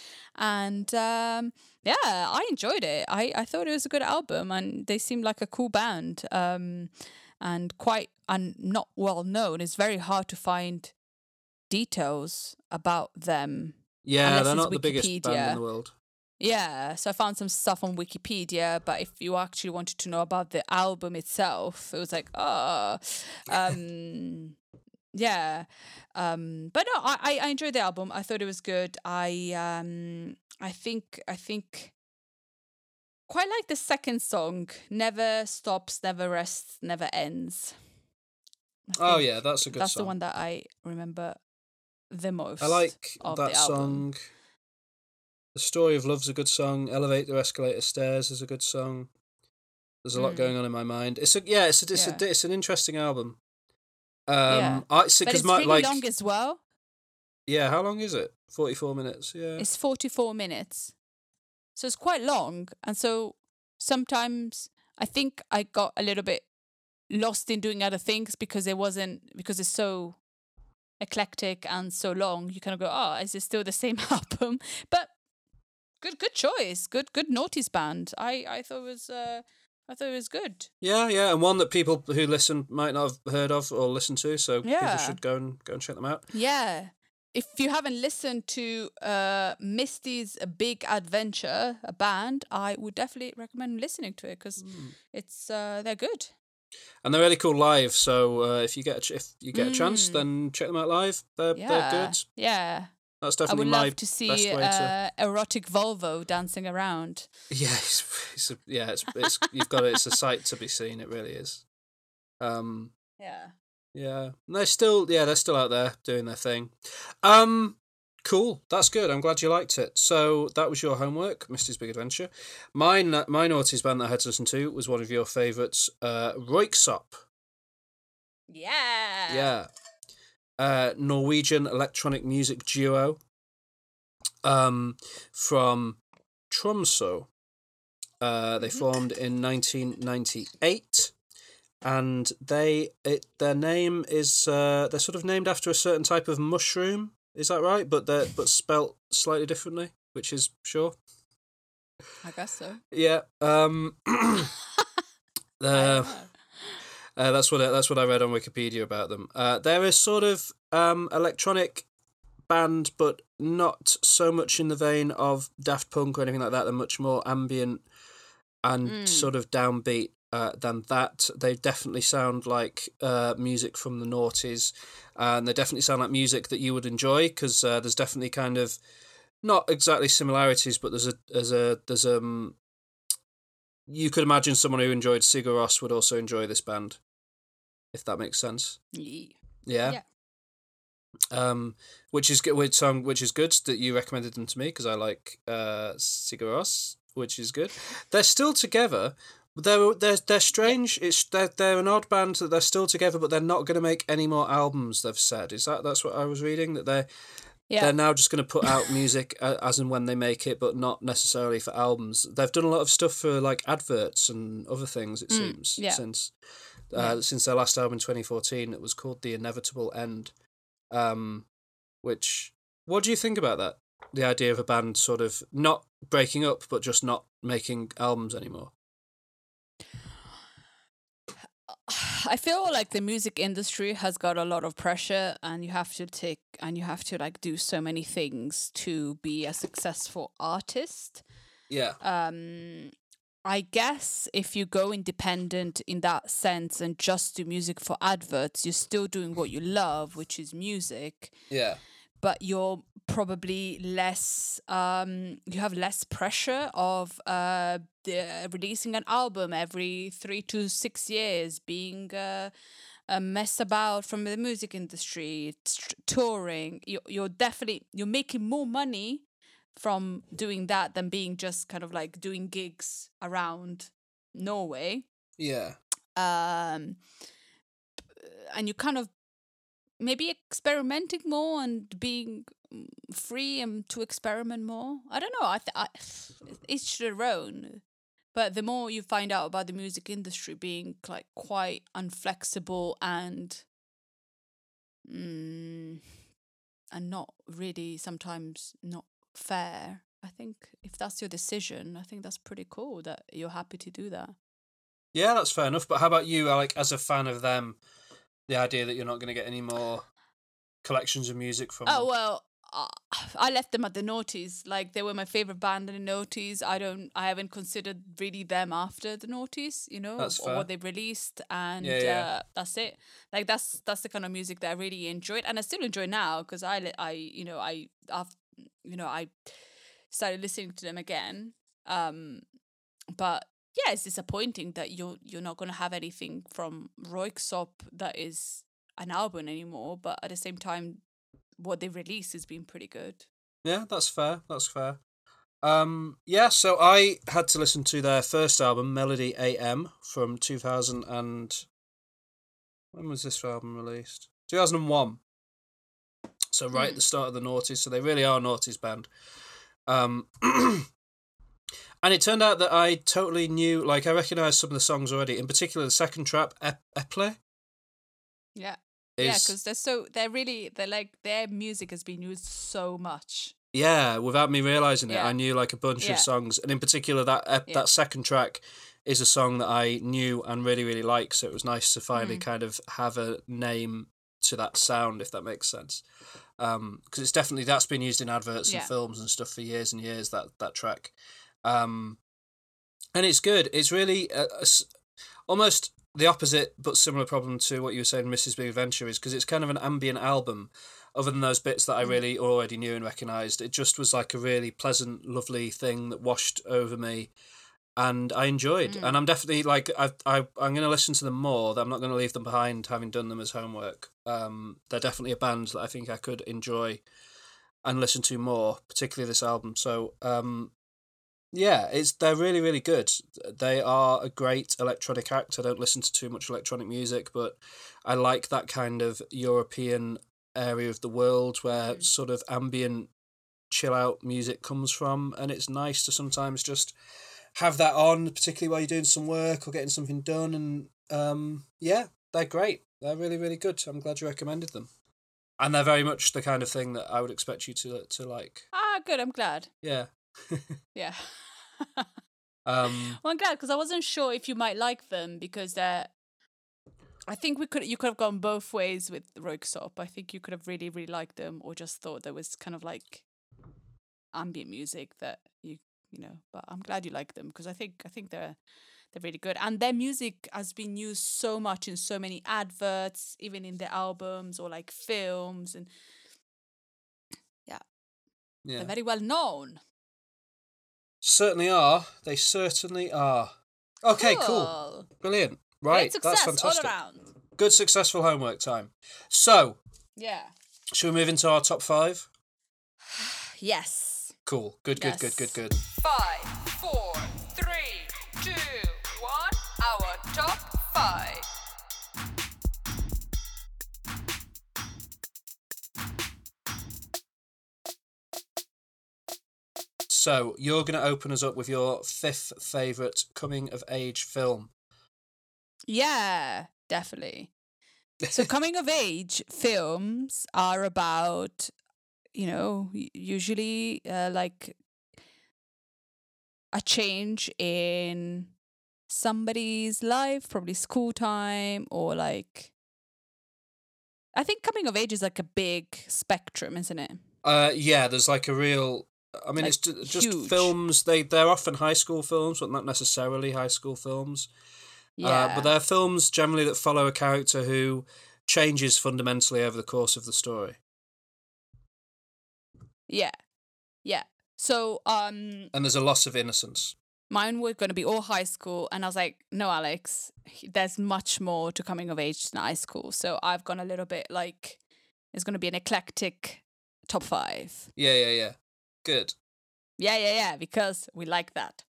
And um, yeah, I enjoyed it. I, I thought it was a good album, and they seemed like a cool band um, and quite and not well known. It's very hard to find details about them. Yeah, they're not the biggest band Wikipedia. in the world. Yeah, so I found some stuff on Wikipedia, but if you actually wanted to know about the album itself, it was like, oh, um, yeah. Um, but no, I, I I enjoyed the album. I thought it was good. I um, I think I think quite like the second song, "Never Stops, Never Rests, Never Ends." Oh yeah, that's a good that's song. the one that I remember the most. I like that song. The Story of Love's a good song. Elevator Escalator Stairs is a good song. There's a lot Mm. going on in my mind. It's a yeah, it's a, it's, Yeah. a, it's an interesting album. Um, Yeah. I see But it's my really like long as well. yeah, how long is it? Forty four minutes. Yeah. It's 44 minutes. So it's quite long. And so sometimes I think I got a little bit lost in doing other things because it wasn't, because it's so eclectic and so long. You kind of go, oh, is it still the same album? But good, good choice. Good, good notice band. I, I thought it was, uh, I thought it was good. Yeah, yeah, and one that people who listen might not have heard of or listened to, so Yeah. people should go and go and check them out. Yeah. If you haven't listened to uh, Misty's Big Adventure, a band, I would definitely recommend listening to it because it's uh, they're good. And they're really cool live. So uh, if you get a ch- if you get a chance, Mm. then check them out live. They're Yeah, they're good. yeah. That's I definitely would my love to see way to. uh, erotic Volvo dancing around. Yeah, it's, it's a, yeah, it's it's you've got it. It's a sight to be seen. It really is. Um, Yeah. yeah, And they're still yeah they're still out there doing their thing. Um, cool. That's good. I'm glad you liked it. So that was your homework, Misty's Big Adventure. Mine my noughties band that I had to listen to was one of your favourites, uh, Röyksopp. Yeah. Yeah. Uh, Norwegian electronic music duo um, from Tromsø. Uh, they Mhm. formed in 1998 and they it their name is uh, they're sort of named after a certain type of mushroom is that right but they're but spelt slightly differently which is sure I guess so. yeah um the. Uh, that's what I, that's what I read on Wikipedia about them. Uh, they're a sort of um, electronic band, but not so much in the vein of Daft Punk or anything like that. They're much more ambient and Mm. sort of downbeat uh, than that. They definitely sound like uh, music from the noughties, and they definitely sound like music that you would enjoy because uh, there's definitely kind of not exactly similarities, but there's a there's a there's um you could imagine someone who enjoyed Sigur Rós would also enjoy this band, if that makes sense. Yeah. Yeah. Um, which is good. Which song? Which is good that you recommended them to me because I like uh Sigur Rós, which is good. They're still together. They're they're they're strange. It's they're they're an odd band that they're still together, but they're not going to make any more albums. They've said is that that's what I was reading that they Yeah. they're now just going to put out music uh, as and when they make it, but not necessarily for albums. They've done a lot of stuff for like adverts and other things. It seems Mm, yeah. since uh, since their last album in twenty fourteen, it was called The Inevitable End. Um, which what do you think about that? The idea of a band sort of not breaking up, but just not making albums anymore. I feel like the music industry has got a lot of pressure and you have to take and you have to like do so many things to be a successful artist. Yeah, Um I guess if you go independent in that sense and just do music for adverts, you're still doing what you love, which is music, yeah, but you're probably less um you have less pressure of uh the, releasing an album every 3 to 6 years being uh, a mess about from the music industry t- touring. You you're definitely you're making more money from doing that than being just kind of like doing gigs around Norway. Yeah, um and you kind of maybe experimenting more and being free and to experiment more i don't know i, th- I to their own but the more you find out about the music industry being like quite unflexible and mm, and not really sometimes not fair i think if that's your decision i think that's pretty cool that you're happy to do that yeah. That's fair enough. But how about you, Alec? As a fan of them, the idea that you're not going to get any more collections of music from Oh them. well, I left them at the Naughties. Like they were my favorite band in the Naughties. I don't, I haven't considered really them after the Naughties. You know, or what they released, and Yeah, yeah. Uh, that's it. Like that's that's the kind of music that I really enjoyed, and I still enjoy now because I, I, you know, I, I've, you know, I started listening to them again. Um, but yeah, it's disappointing that you're you're not gonna have anything from Röyksopp that is an album anymore. But at the same time, what they release has been pretty good. Yeah, that's fair. That's fair. Um, yeah, so I had to listen to their first album, Melody AM, from 2000 and... When was this album released? 2001. So right at the start of the Naughties, so they really are a Naughties band. Um, and it turned out that I totally knew, like, I recognised some of the songs already. In particular, the second trap, Ep- Eple, Yeah, yeah, because they're so they're really they're like their music has been used so much. Yeah, without me realizing it, Yeah. I knew like a bunch Yeah. of songs, and in particular that ep- Yeah. that second track is a song that I knew and really really like. So it was nice to finally Mm. kind of have a name to that sound, if that makes sense. Because it's definitely that's been used in adverts and films and stuff for years and years. That that track, um, and it's good. It's really uh, s- almost the opposite but similar problem to what you were saying, Misty's Big Adventure, is because it's kind of an ambient album. Other than those bits that I really already knew and recognised, it just was like a really pleasant, lovely thing that washed over me, and I enjoyed. And I'm definitely like I I I'm going to listen to them more. I'm not going to leave them behind, having done them as homework. Um, they're definitely a band that I think I could enjoy and listen to more, particularly this album. So um, yeah, it's they're really really good. They are a great electronic act. I don't listen to too much electronic music, but I like that kind of European area of the world where sort of ambient chill out music comes from and it's nice to sometimes just have that on particularly while you're doing some work or getting something done and um yeah they're great they're really really good i'm glad you recommended them and they're very much the kind of thing that i would expect you to to like Ah, good. I'm glad. yeah Yeah. um Well, I'm glad because I wasn't sure if you might like them because they're. I think we could you could have gone both ways with Röyksopp. I think you could have really really liked them or just thought there was kind of like ambient music that you you know. But I'm glad you like them because I think I think they're they're really good and their music has been used so much in so many adverts, even in their albums or like films, and yeah they're very well known. Certainly are. They certainly are. Okay cool, brilliant. Right Great that's success all fantastic. around. good successful homework time. So Yeah. should we move into our top five? Yes. cool. Good good good good good. Five, So you're going to open us up with your fifth favorite coming of age film. Yeah, definitely. So coming of age films are about, you know, usually uh, like a change in somebody's life, probably school time or like I think coming of age is like a big spectrum, isn't it? Uh, yeah, there's like a real. I mean, it's Like, ju- just films. They they're often high school films, but not necessarily high school films. Yeah. Uh, but they're films generally that follow a character who changes fundamentally over the course of the story. yeah. Yeah. So um And there's a loss of innocence. mine were going to be all high school and i was like no alex there's much more to coming of age than high school so i've gone a little bit like it's going to be an eclectic top five Yeah, yeah, yeah. Good. yeah yeah yeah because we like that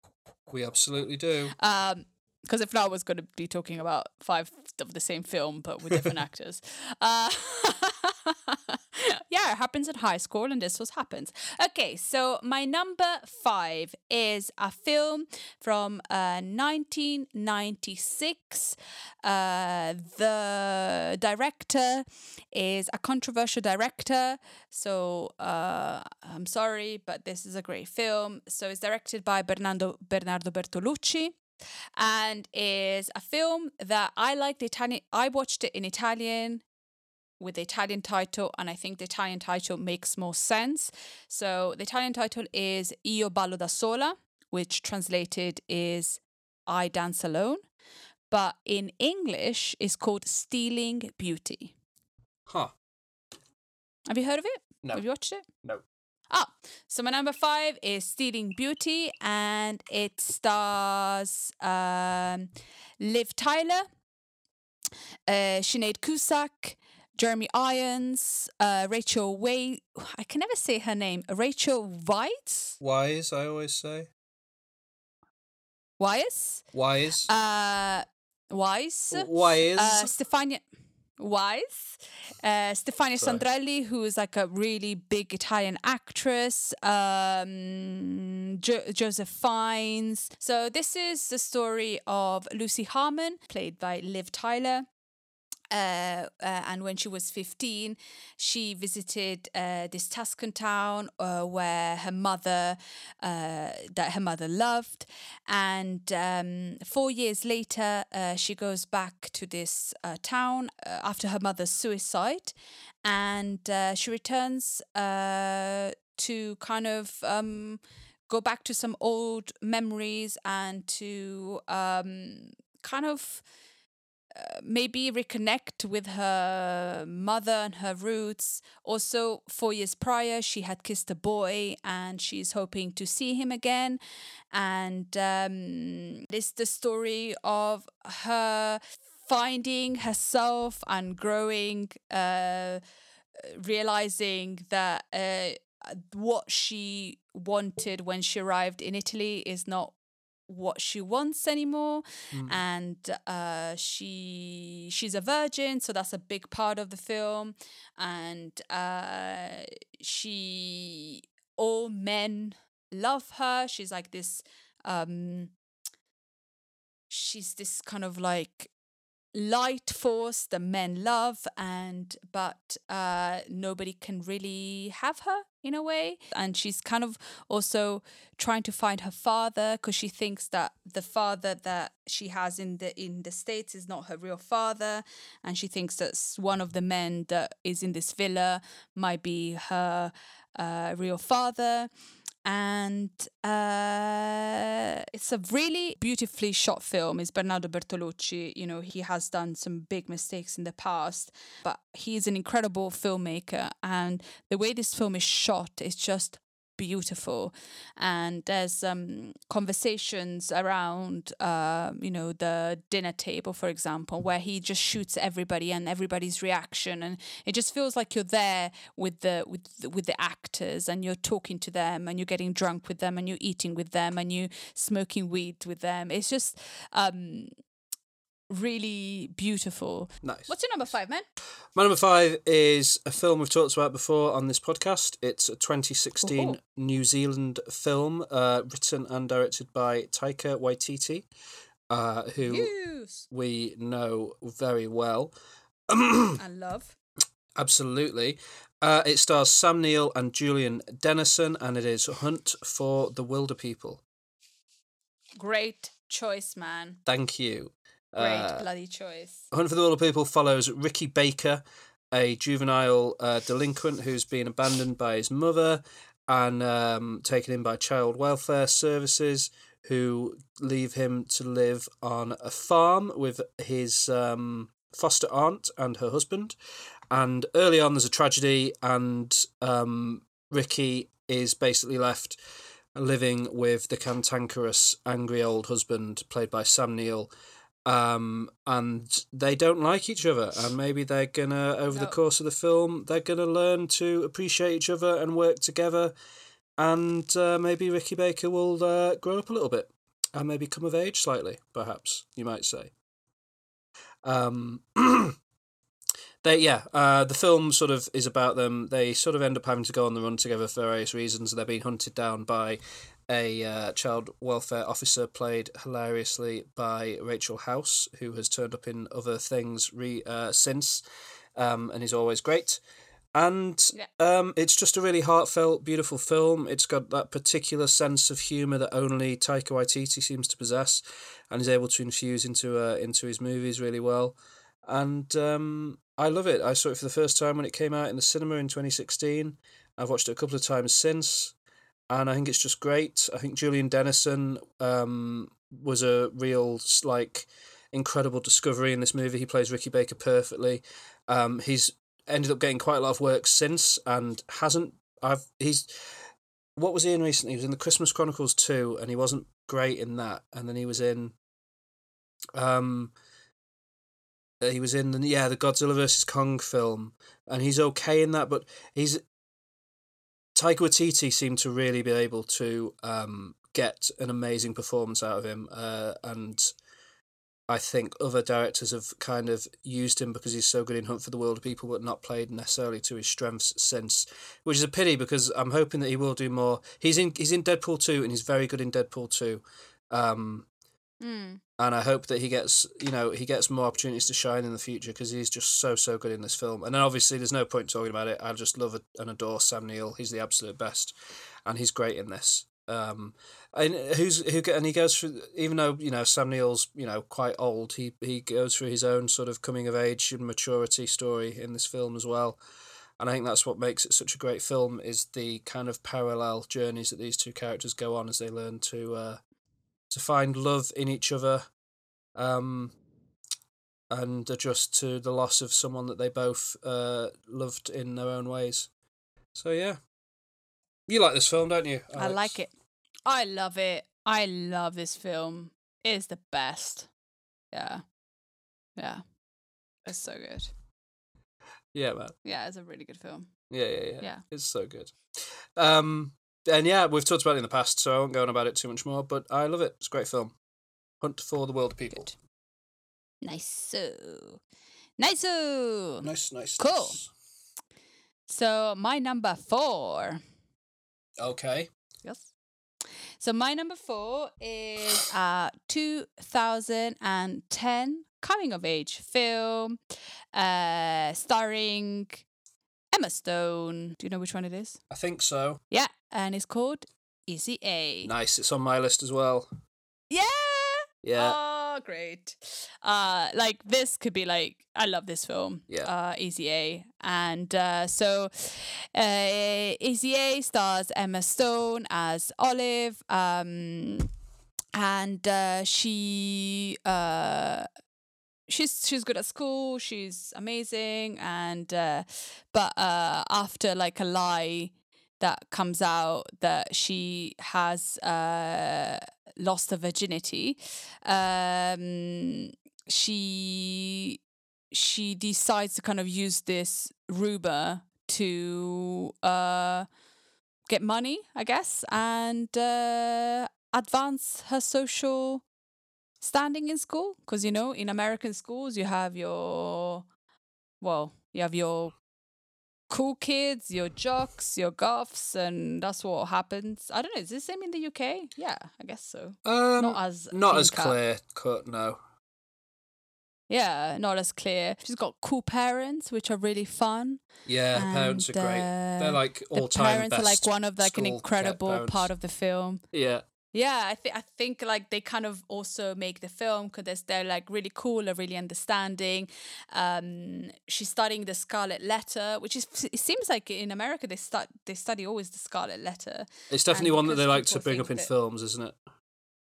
We absolutely do. um because if not i was going to be talking about five of the same film but with different actors. Uh yeah it happens in high school and this was happens. Okay so my number five is a film from uh 1996 uh the director is a controversial director so uh i'm sorry but this is a great film. So it's directed by bernardo bernardo bertolucci and is a film that I like the Italian. I watched it in Italian with the Italian title, and I think the Italian title makes more sense. So the Italian title is Io ballo da sola, which translated is I dance alone, but in English is called Stealing Beauty. Huh. Have you heard of it? No. Have you watched it? No. Ah, so my number five is Stealing Beauty, and it stars um, Liv Tyler, uh, Sinead Cusack, Jeremy Irons, uh, Rachel Way. I can never say her name. Rachel Weisz. Wise, I always say. Wise. Wise. Uh, Weisz. Wise. Uh, Stefania Wise, uh, Stefania Sorry. Sandrelli, who is like a really big Italian actress, um, jo- Joseph Fiennes. So this is the story of Lucy Harmon, played by Liv Tyler. Uh, uh, and when she was 15, she visited uh, this Tuscan town uh, where her mother, uh, that her mother loved. And um, four years later, she goes back to this town after her mother's suicide. And she returns to kind of um, go back to some old memories and to um, kind of maybe reconnect with her mother and her roots. Also, four years prior, she had kissed a boy and she's hoping to see him again. And um, it's the story of her finding herself and growing, uh, realizing that uh, what she wanted when she arrived in Italy is not what she wants anymore. And uh she she's a virgin so that's a big part of the film. And uh she all men love her. She's like this um she's this kind of like light force that men love and but uh nobody can really have her in a way. And she's kind of also trying to find her father because she thinks that the father that she has in the in the states is not her real father. And she thinks that one of the men that is in this villa might be her uh, real father and uh, it's a really beautifully shot film. It's Bernardo Bertolucci. You know, he has done some big mistakes in the past, but he's an incredible filmmaker. And the way this film is shot is just beautiful. And there's um, conversations around, uh, you know, the dinner table, for example, where he just shoots everybody and everybody's reaction, and it just feels like you're there with the with the, with the actors, and you're talking to them, and you're getting drunk with them, and you're eating with them, and you smoking weed with them. It's just. Um, really beautiful. Nice. What's your number five, man? My number five is a film we've talked about before on this podcast. It's a 2016 Oh. New Zealand film, uh, written and directed by Taika Waititi, uh, who we know very well. I love. Absolutely. Uh, it stars Sam Neill and Julian Dennison, and it is Hunt for the Wilderpeople. Great choice, man. Thank you. Great Uh, bloody choice. Hunt for the Wilderpeople follows Ricky Baker, a juvenile uh, delinquent who's been abandoned by his mother and um, taken in by child welfare services, who leave him to live on a farm with his um, foster aunt and her husband. And early on, there's a tragedy, and um, Ricky is basically left living with the cantankerous, angry old husband played by Sam Neill um, and they don't like each other, and maybe they're gonna over the course of the film they're gonna learn to appreciate each other and work together, and uh, maybe Ricky Baker will uh, grow up a little bit and maybe come of age slightly, perhaps you might say. Um, they yeah, uh, the film sort of is about them. They sort of end up having to go on the run together for various reasons. They're being hunted down by a uh, child welfare officer played hilariously by Rachel House, who has turned up in other things re uh, since, um, and is always great. And Yeah. um, it's just a really heartfelt, beautiful film. It's got that particular sense of humour that only Taika Waititi seems to possess, and is able to infuse into uh, into his movies really well. And um, I love it. I saw it for the first time when it came out in the cinema in twenty sixteen. I've watched it a couple of times since, and I think it's just great. I think Julian Dennison um, was a real like incredible discovery in this movie. He plays Ricky Baker perfectly. Um, he's ended up getting quite a lot of work since, and hasn't. I've he's what was he in recently? He was in the Christmas Chronicles two, and he wasn't great in that. And then he was in, um, he was in the yeah the Godzilla versus Kong film, and he's okay in that, but he's Taika Waititi seemed to really be able to um, get an amazing performance out of him, uh, and I think other directors have kind of used him because he's so good in Hunt for the Wilderpeople, but not played necessarily to his strengths since, which is a pity because I'm hoping that he will do more. He's in he's in Deadpool two, and he's very good in Deadpool two. Um, Mm. and I hope that he gets you know he gets more opportunities to shine in the future because he's just so so good in this film. And then obviously there's no point talking about it. I just love and adore Sam Neill. He's the absolute best, and he's great in this. Um, and who's who? And he goes through even though you know Sam Neill's you know quite old. He he goes through his own sort of coming of age and maturity story in this film as well. And I think that's what makes it such a great film is the kind of parallel journeys that these two characters go on as they learn to uh, to find love in each other um, and adjust to the loss of someone that they both uh, loved in their own ways. So yeah, you like this film, don't you? I like it. I love it. I love this film. It is the best. Yeah. Yeah. It's so good. Yeah, man. Yeah, it's a really good film. Yeah, yeah, yeah. Yeah. It's so good. Um, and yeah, we've talked about it in the past, so I won't go on about it too much more. But I love it. It's a great film. Hunt for the Wilderpeople. Good. Nice. So. Nice. Nice, nice. Cool. nice. So my number four. Okay. Yes. So my number four is a 2010 coming of age film, uh, starring Emma Stone. Do you know which one it is? I think so. Yeah, and it's called Easy A. Nice. It's on my list as well. Yeah. Yeah. Oh, great. Uh, like this could be like I love this film. Yeah. Uh, Easy A, and uh, so uh, Easy A stars Emma Stone as Olive. Um, and uh, she uh she's she's good at school she's amazing and uh but uh after like a lie that comes out that she has uh lost her virginity um she she decides to kind of use this rumor to uh get money i guess and uh advance her social standing in school. Because you know in American schools you have your well you have your cool kids, your jocks, your goths, and that's what happens. I don't know. Is this the same in the UK? Yeah, I guess so. Um, not as not as clear cut. No. Yeah, not as clear. She's got cool parents, which are really fun. Yeah, her parents are And, great. They're uh, like The all time parents best. are like one of like an incredible part of the film. Yeah. Yeah, I think I think like they kind of also make the film because they're like really cool or really understanding. Um, she's studying the Scarlet Letter, which is it seems like in America they start they study always the Scarlet Letter. It's definitely And one that they like to bring up in that- films, isn't it?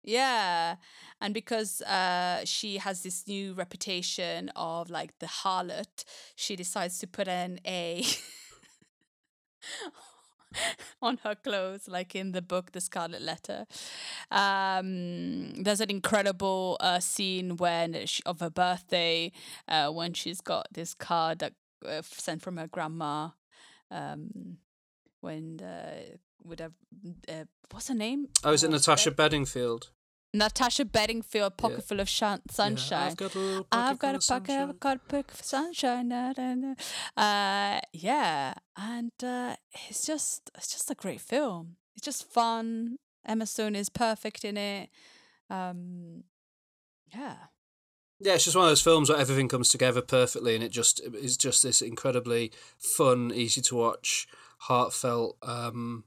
Yeah, and because uh, she has this new reputation of like the harlot, she decides to put in A on her clothes, like in the book The Scarlet Letter. Um, there's an incredible uh, scene when she, of her birthday uh, when she's got this card that uh, sent from her grandma. Um, when uh, would have uh, what's her name? Oh, is it Uh, Natasha Bedingfield? Natasha Bedingfield, pocket full of sunshine. I've got a pocket, I've got a pocket, sunshine. I've got a pocket of sunshine. Uh, yeah, and uh, it's just it's just a great film. It's just fun. Emma Stone is perfect in it. Um, yeah, Yeah, it's just one of those films where everything comes together perfectly, and it just is just this incredibly fun, easy to watch, heartfelt um,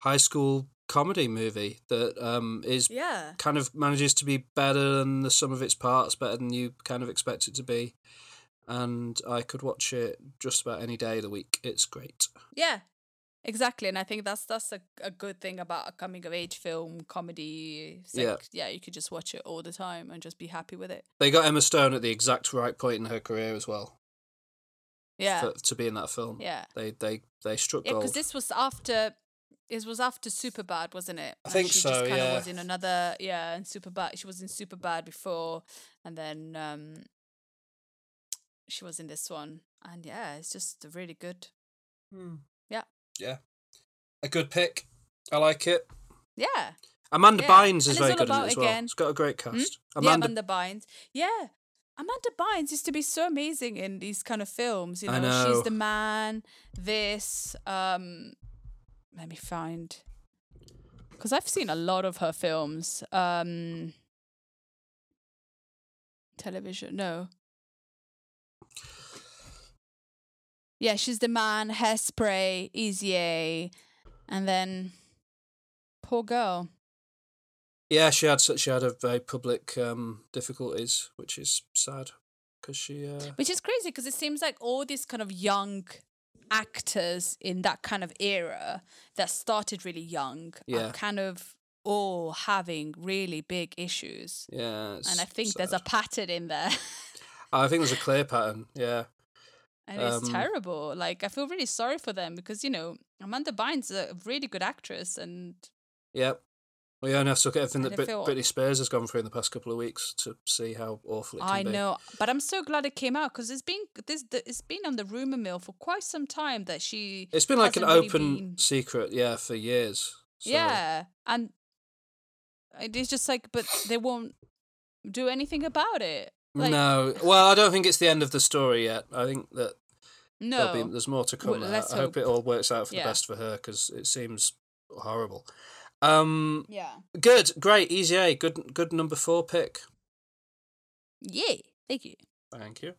high school comedy movie that um, is yeah, kind of manages to be better than the sum of its parts, better than you kind of expect it to be. And I could watch it just about any day of the week. It's great. yeah. Exactly, and I think that's that's a, a good thing about a coming of age film comedy. It's Yeah. yeah, you could just watch it all the time and just be happy with it. They got Emma Stone at the exact right point in her career as well Yeah, for, to be in that film. yeah. They they they struck Yeah, gold. because this was after. It was after Superbad, wasn't it? I And think she so, Just kind yeah. of was in another, yeah, in Superbad. She was in Superbad before, and then um, she was in this one, and yeah, it's just a really good. Hmm. Yeah. Yeah. A good pick. I like it. Yeah, Amanda Yeah, Bynes is very good in it as well. again- It's got a great Hmm? cast. yeah, Amanda, Amanda Bynes. Yeah, Amanda Bynes used to be so amazing in these kind of films. You know, know. she's the man. This. Um, let me find. Because I've seen a lot of her films. Um, television, no. Yeah, she's the man. Hairspray, Easy A, and then poor girl. yeah, she had such she had a very public um, difficulties, which is sad because she. Uh, Which is crazy because it seems like all these kind of young actors in that kind of era that started really young Yeah. are kind of all having really big issues. yeah, and I think there's a pattern in there. I think there's a clear pattern. Yeah, and it's Um, terrible. Like I feel really sorry for them because, you know, Amanda Bynes is a really good actress and yeah. We only have to look at everything And that I Brit- Britney Spears has gone through in the past couple of weeks to see how awful it can I be. know, but I'm so glad it came out because it's been this it's been on the rumor mill for quite some time that she It's been like an really open been- secret, yeah, for years. So, Yeah, and it's just like, but they won't do anything about it. Like, no, well, I don't think it's the end of the story yet. I think that no. be, there's more to come. Well, I hope it all works out for Yeah. the best for her because it seems horrible. Um, yeah, good, great, easy A, good, good number four pick. Yay! Thank you. Thank you.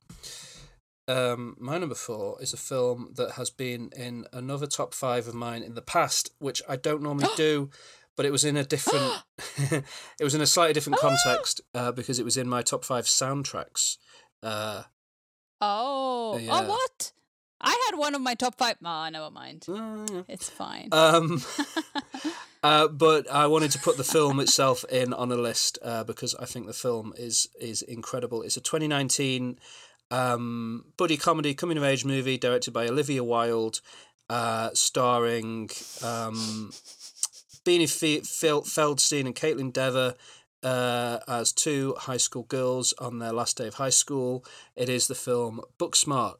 Um, my number four is a film that has been in another top five of mine in the past, which I don't normally do, but it was in a different. it was in a slightly different context uh, because it was in my top five soundtracks. Uh, Oh, Yeah. oh, what? I had one of my top five. No, never mind. uh, It's fine. um, uh, but I wanted to put the film itself in on a list uh, because I think the film is is incredible. It's a 2019 um, buddy comedy coming of age movie directed by Olivia Wilde, uh, starring um, Beanie Fel- Feldstein and Kaitlyn Dever. Uh, as two high school girls on their last day of high school. It is the film Booksmart.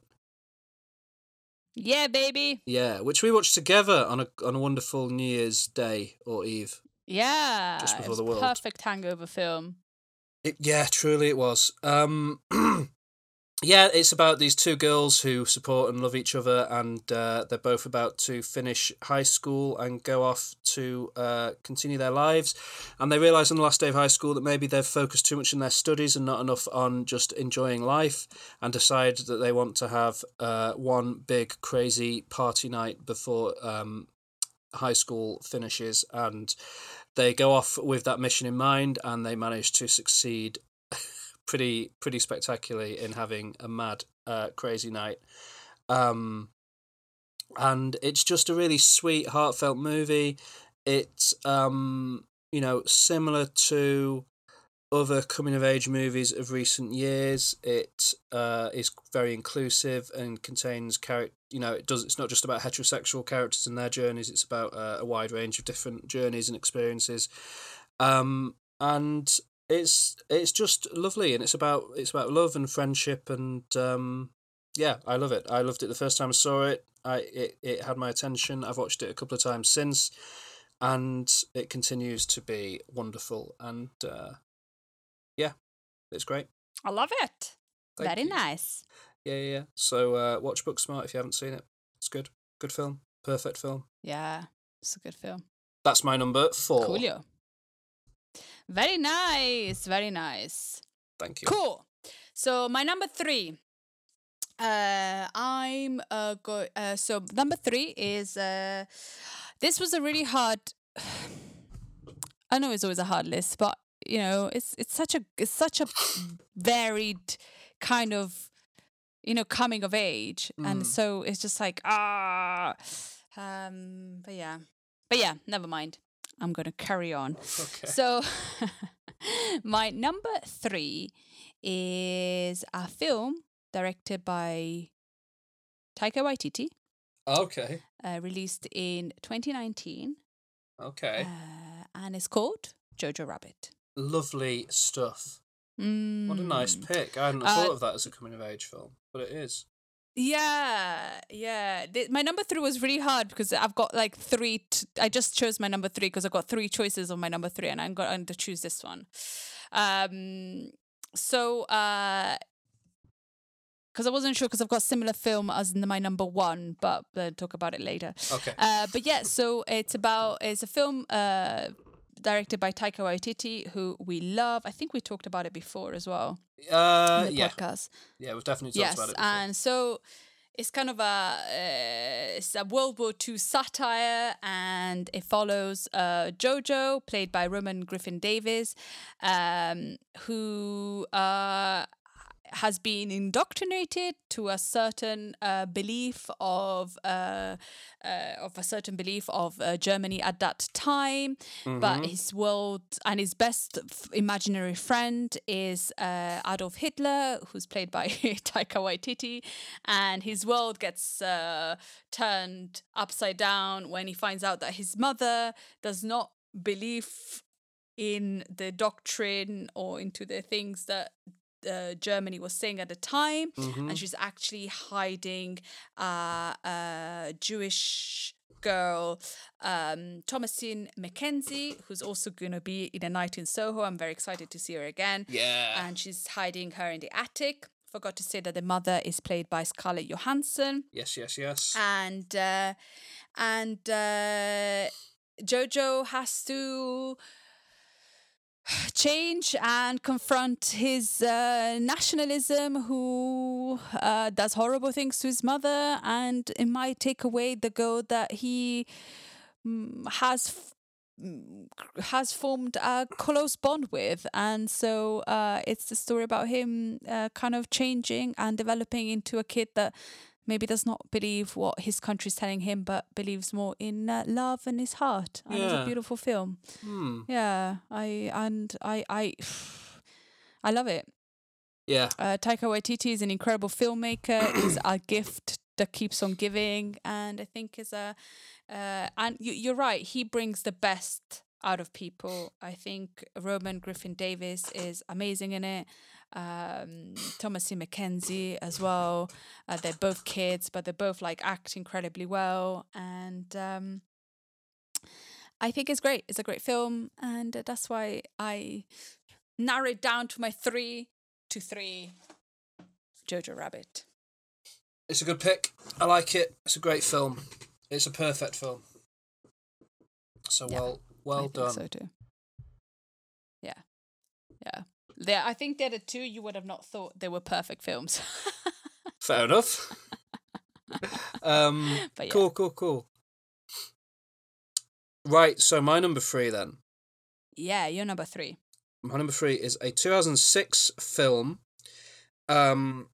Yeah, baby. Yeah, which we watched together on a on a wonderful New Year's Day or Eve. Yeah, Just before the world. perfect hangover film. It, yeah, truly it was. Um, yeah, it's about these two girls who support and love each other, and uh, they're both about to finish high school and go off to uh, continue their lives. And they realise on the last day of high school that maybe they've focused too much on their studies and not enough on just enjoying life, and decide that they want to have uh, one big crazy party night before um, high school finishes. And they go off with that mission in mind, and they manage to succeed pretty pretty spectacularly in having a mad uh, crazy night. Um and it's just a really sweet heartfelt movie. It's um you know similar to other coming of age movies of recent years. It uh is very inclusive and contains character you know it does it's not just about heterosexual characters and their journeys it's about uh, a wide range of different journeys and experiences. Um and it's it's just lovely and it's about it's about love and friendship and um yeah i love it i loved it the first time i saw it i it, it had my attention i've watched it a couple of times since and it continues to be wonderful and uh yeah it's great I love it. Thank Very you. nice. yeah yeah, yeah. so uh watch booksmart if you haven't seen it it's good good film perfect film Yeah, it's a good film. that's my number four Coolio. Very nice. Very nice. thank you Cool. So my number three. Uh, I'm uh go. Uh, so number three is uh, this was a really hard. I know it's always a hard list, but you know it's it's such a it's such a varied kind of you know coming of age, and Mm. so it's just like ah, um, but yeah, but yeah, never mind. I'm gonna carry on. okay So, my number three is a film directed by Taika Waititi, okay uh, released in 2019, okay uh, and it's called Jojo Rabbit. lovely stuff What a nice Mm. pick. I hadn't Uh, thought of that as a coming of age film, but it is. Yeah, yeah. My number three was really hard because I've got like three. T- I just chose my number three because I've got three choices on my number three, and I'm going to choose this one. Um, so, uh, because I wasn't sure because I've got similar film as in my number one, but we'll talk about it later. Okay. Uh, but yeah, so it's about it's a film uh directed by Taika Waititi, who we love. I think we talked about it before as well Uh, yeah, podcast yeah, we've definitely talked yes, about it. Before. and so it's kind of a uh, it's a World War II satire, and it follows uh, Jojo, played by Roman Griffin Davis, um, who uh, has been indoctrinated to a certain uh, belief of uh, uh, of a certain belief of uh, Germany at that time, but his world and his best f- imaginary friend is uh, Adolf Hitler, who's played by Taika Waititi, and his world gets uh, turned upside down when he finds out that his mother does not believe in the doctrine or into the things that uh, Germany was saying at the time, and she's actually hiding uh, a Jewish girl, um, Thomasin McKenzie, who's also going to be in A Night in Soho. I'm very excited to see her again. Yeah. And she's hiding her in the attic. Forgot to say that the mother is played by Scarlett Johansson yes, yes, yes. and uh, and uh, Jojo has to change and confront his uh, nationalism who uh, does horrible things to his mother and it might take away the girl that he mm, has mm, has formed a close bond with. And so uh, it's the story about him uh, kind of changing and developing into a kid that maybe does not believe what his country's telling him but believes more in uh, love and his heart and it's a beautiful film Hmm. yeah i and i i i love it Yeah. uh, Taika Waititi is an incredible filmmaker. is a gift that keeps on giving, and I think is a. Uh, and you, you're right. He brings the best out of people. I think Roman Griffin Davis is amazing in it. Um, Thomasin McKenzie as well. Uh, they're both kids, but they both like act incredibly well, and um, I think it's great. It's a great film, and uh, that's why I narrow it down to my three to three. Jojo Rabbit. It's a good pick. I like it. It's a great film. It's a perfect film. So Yeah, well, I well think done. So too. Yeah, yeah. There, I think they're the two you would have not thought they were perfect films. Fair enough. um, yeah. Cool, cool, cool. Right, so my number three then. yeah, you're number three. My number three is a 2006 film. Um,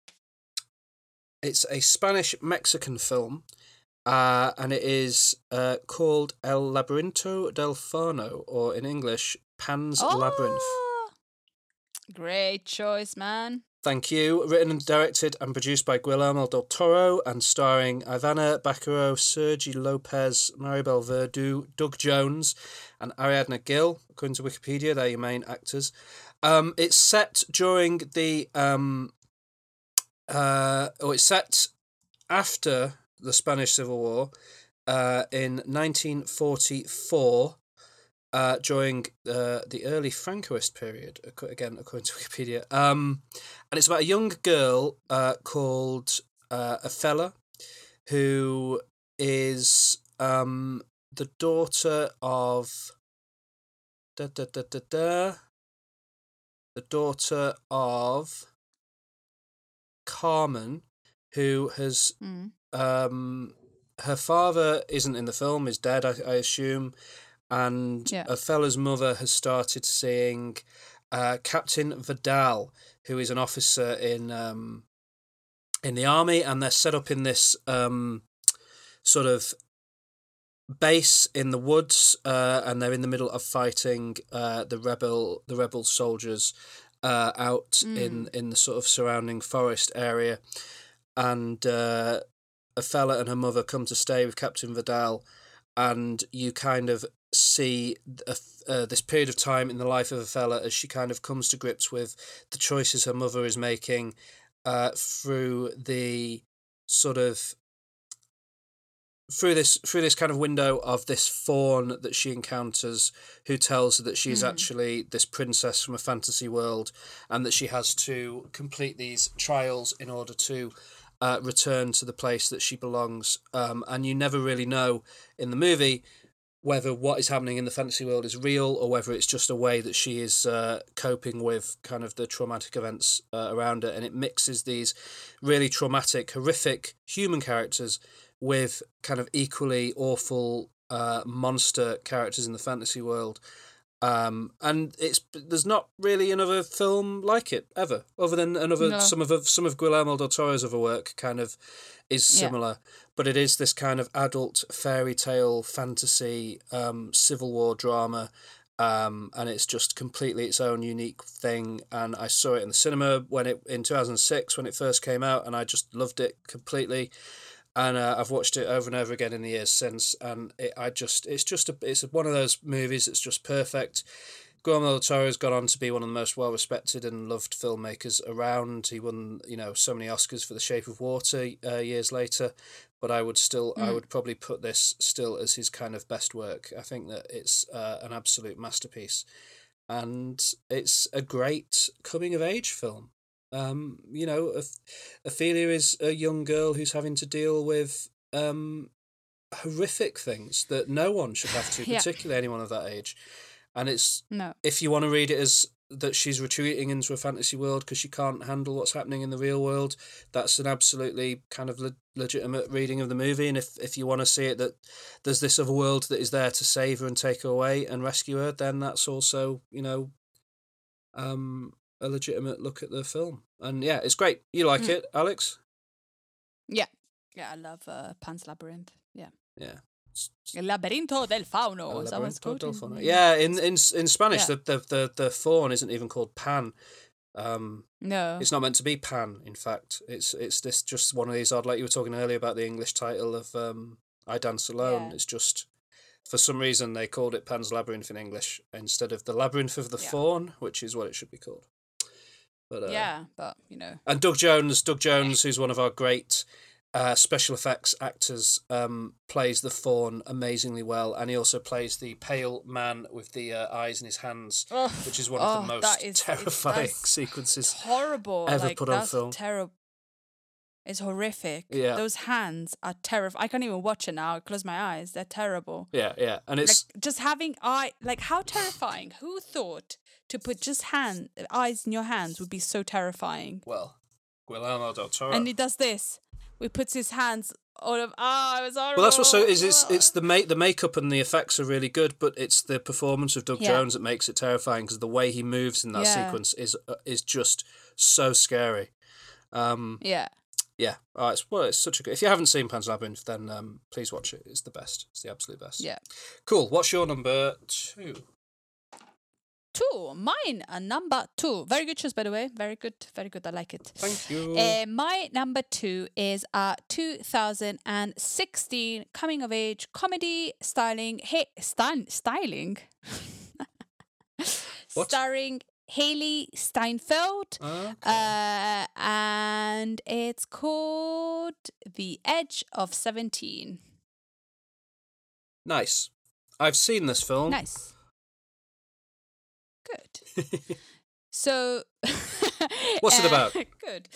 it's a Spanish Mexican film, uh, and it is uh, called El Laberinto del Fauno, or in English, Pan's Labyrinth. Great choice, man. Thank you. Written and directed and produced by Guillermo del Toro and starring Ivana Baquero, Sergi Lopez, Maribel Verdú, Doug Jones, and Ariadna Gil. According to Wikipedia, they're your main actors. Um, it's set during the. Um, uh, oh, it's set after the Spanish Civil War uh, in 1944 uh, during uh, the early Francoist period, again, according to Wikipedia. Um, and it's about a young girl uh, called uh, Ofelia, who is um, the daughter of. Da, da, da, da, da, the daughter of Carmen, who has Mm. um her father isn't in the film is dead i, I assume and Yeah. Ofelia's mother has started seeing uh, captain vidal who is an officer in um in the army and they're set up in this um sort of base in the woods uh, and they're in the middle of fighting uh, the rebel the rebel soldiers uh, out in in the sort of surrounding forest area and uh, a fella and her mother come to stay with Captain Vidal, and you kind of see a, uh, this period of time in the life of Ofelia as she kind of comes to grips with the choices her mother is making uh, through the sort of through this through this kind of window of this faun that she encounters who tells her that she she's actually this princess from a fantasy world and that she has to complete these trials in order to uh, return to the place that she belongs um, and you never really know in the movie whether what is happening in the fantasy world is real or whether it's just a way that she is uh, coping with kind of the traumatic events uh, around her. And it mixes these really traumatic horrific human characters with kind of equally awful uh, monster characters in the fantasy world um, and it's there's not really another film like it ever, other than another No. some of some of Guillermo del Toro's other work kind of is Yeah. similar, but it is this kind of adult fairy tale fantasy um, civil war drama. Um, and it's just completely its own unique thing. And I saw it in the cinema when it in two thousand six when it first came out, and I just loved it completely and uh, I've watched it over and over again in the years since, and it, I just it's just a it's one of those movies that's just perfect. Guillermo del Toro has gone on to be one of the most well respected and loved filmmakers around. He won you know so many Oscars for The Shape of Water uh, years later, but I would still I would probably put this still as his kind of best work. I think that it's uh, an absolute masterpiece, and it's a great coming of age film. Um, you know, Oph- Ophelia is a young girl who's having to deal with um, horrific things that no one should have to, Yeah. particularly anyone of that age. And it's No. if you want to read it as that she's retreating into a fantasy world because she can't handle what's happening in the real world, that's an absolutely kind of le- legitimate reading of the movie. And if, if you want to see it that there's this other world that is there to save her and take her away and rescue her, then that's also, you know, um, a legitimate look at the film. And yeah, it's great. You like Mm. it, Alex? Yeah. Yeah, I love uh, Pan's Labyrinth. Yeah. Yeah. El Laberinto del Fauno. El Is that what it's Laberinto del Fauno. Yeah, in in in Spanish, Yeah. the, the the the fawn isn't even called Pan. Um, No. It's not meant to be Pan. In fact, it's it's this just one of these odd. Like you were talking earlier about the English title of um, "I Dance Alone." Yeah. It's just for some reason they called it Pan's Labyrinth in English instead of the Labyrinth of the Yeah. Fawn, which is what it should be called. But uh, yeah, but, you know. and Doug Jones, Doug Jones, who's one of our great uh, special effects actors um, plays the fawn amazingly well, and he also plays the pale man with the uh, eyes in his hands, Ugh. which is one of Oh, the most is- terrifying sequences. horrible. ever like, put on that's film. Terrible. It's horrific. Yeah. Those hands are terrible. I can't even watch it now. I close my eyes. They're terrible. Yeah, yeah, and it's like just having eye like how terrifying. Who thought to put just hand eyes in your hands would be so terrifying? well, Guillermo del Toro. And he does this. We puts his hands all of ah, it was horrible. Well, that's what so is. It's it's the make the makeup and the effects are really good, but it's the performance of Doug Yeah. Jones that makes it terrifying because the way he moves in that Yeah. sequence is uh, is just so scary. Um, Yeah. yeah, oh, it's well, it's such a good. If you haven't seen Pan's Labyrinth, then um, please watch it. It's the best. It's the absolute best. Yeah. Cool. What's your number two? Two. Mine are number two. Very good choice by the way. Very good. Very good. I like it. Thank you. Uh, my number two is a 2016 coming of age comedy styling. Hey, stan- styling. What? Starring Hailee Steinfeld. Okay. Uh, and it's called The Edge of 17. nice. I've seen this film. Nice. Good. So, What's it uh, about? Good.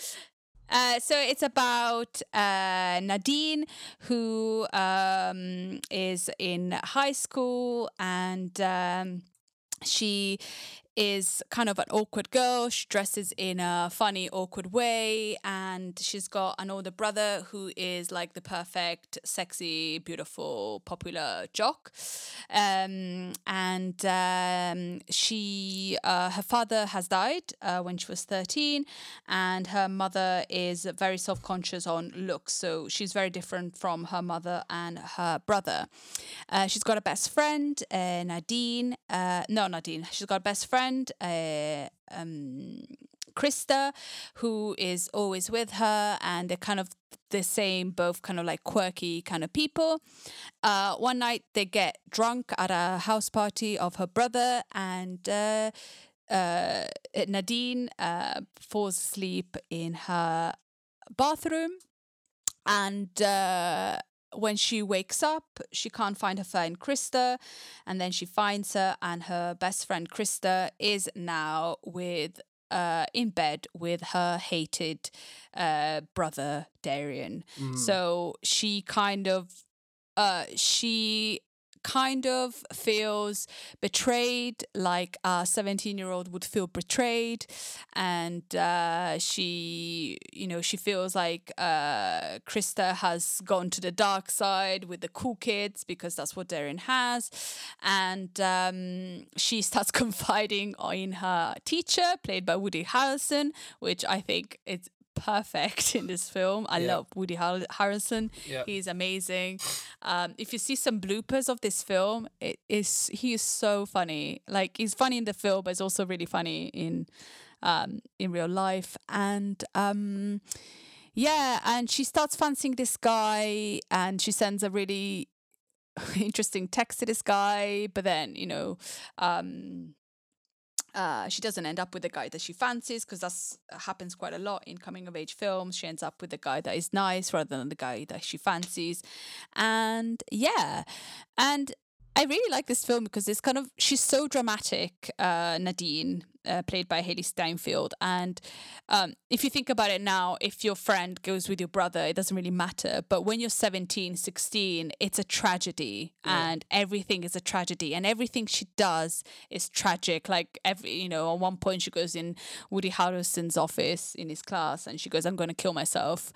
Uh, so it's about uh, Nadine, who um, is in high school, and um, she is kind of an awkward girl. She dresses in a funny, awkward way, and she's got an older brother who is like the perfect, sexy, beautiful, popular jock. Um, and um, she, uh, her father has died uh, when she was 13, and her mother is very self conscious on looks. So she's very different from her mother and her brother. Uh, she's got a best friend, uh, Nadine. Uh, no, Nadine. She's got a best friend, uh, um, Krista, who is always with her, and they're kind of the same, both kind of like quirky kind of people. Uh, one night they get drunk at a house party of her brother, and uh, uh, Nadine uh, falls asleep in her bathroom and uh, when she wakes up, she can't find her friend Krista, and then she finds her, and her best friend Krista is now with uh, in bed with her hated uh, brother Darian. So she kind of uh, she kind of feels betrayed like a 17 year old would feel betrayed and uh, she you know she feels like uh, krista has gone to the dark side with the cool kids because that's what Darian has and um, she starts confiding in her teacher played by woody harrelson which i think is perfect in this film i Yeah. love woody Har- harrelson Yeah. he's amazing um, if you see some bloopers of this film, it is he is so funny. Like he's funny in the film, but he's also really funny in um, in real life. And um, yeah, and she starts fancying this guy, and she sends a really interesting text to this guy. But then you know. Um, uh, she doesn't end up with the guy that she fancies because that happens quite a lot in coming of age films. She ends up with the guy that is nice rather than the guy that she fancies, and yeah, and I really like this film because it's kind of she's so dramatic, uh, Nadine, uh, played by Hailee Steinfeld, and um, if you think about it now, if your friend goes with your brother, it doesn't really matter. But when you're 17, 16, it's a tragedy, and everything is a tragedy, and everything she does is tragic. Like every, you know, at one point she goes in Woody Harrelson's office in his class, and she goes, "I'm going to kill myself."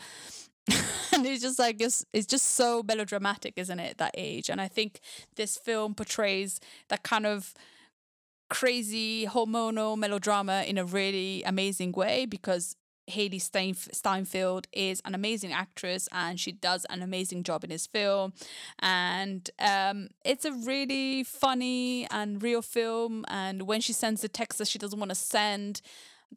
and it's just like it's, it's just so melodramatic isn't it at that age and i think this film portrays that kind of crazy hormonal melodrama in a really amazing way because Hailee Steinf- Steinfeld is an amazing actress and she does an amazing job in this film. And um, it's a really funny and real film. And when she sends the text that she doesn't want to send,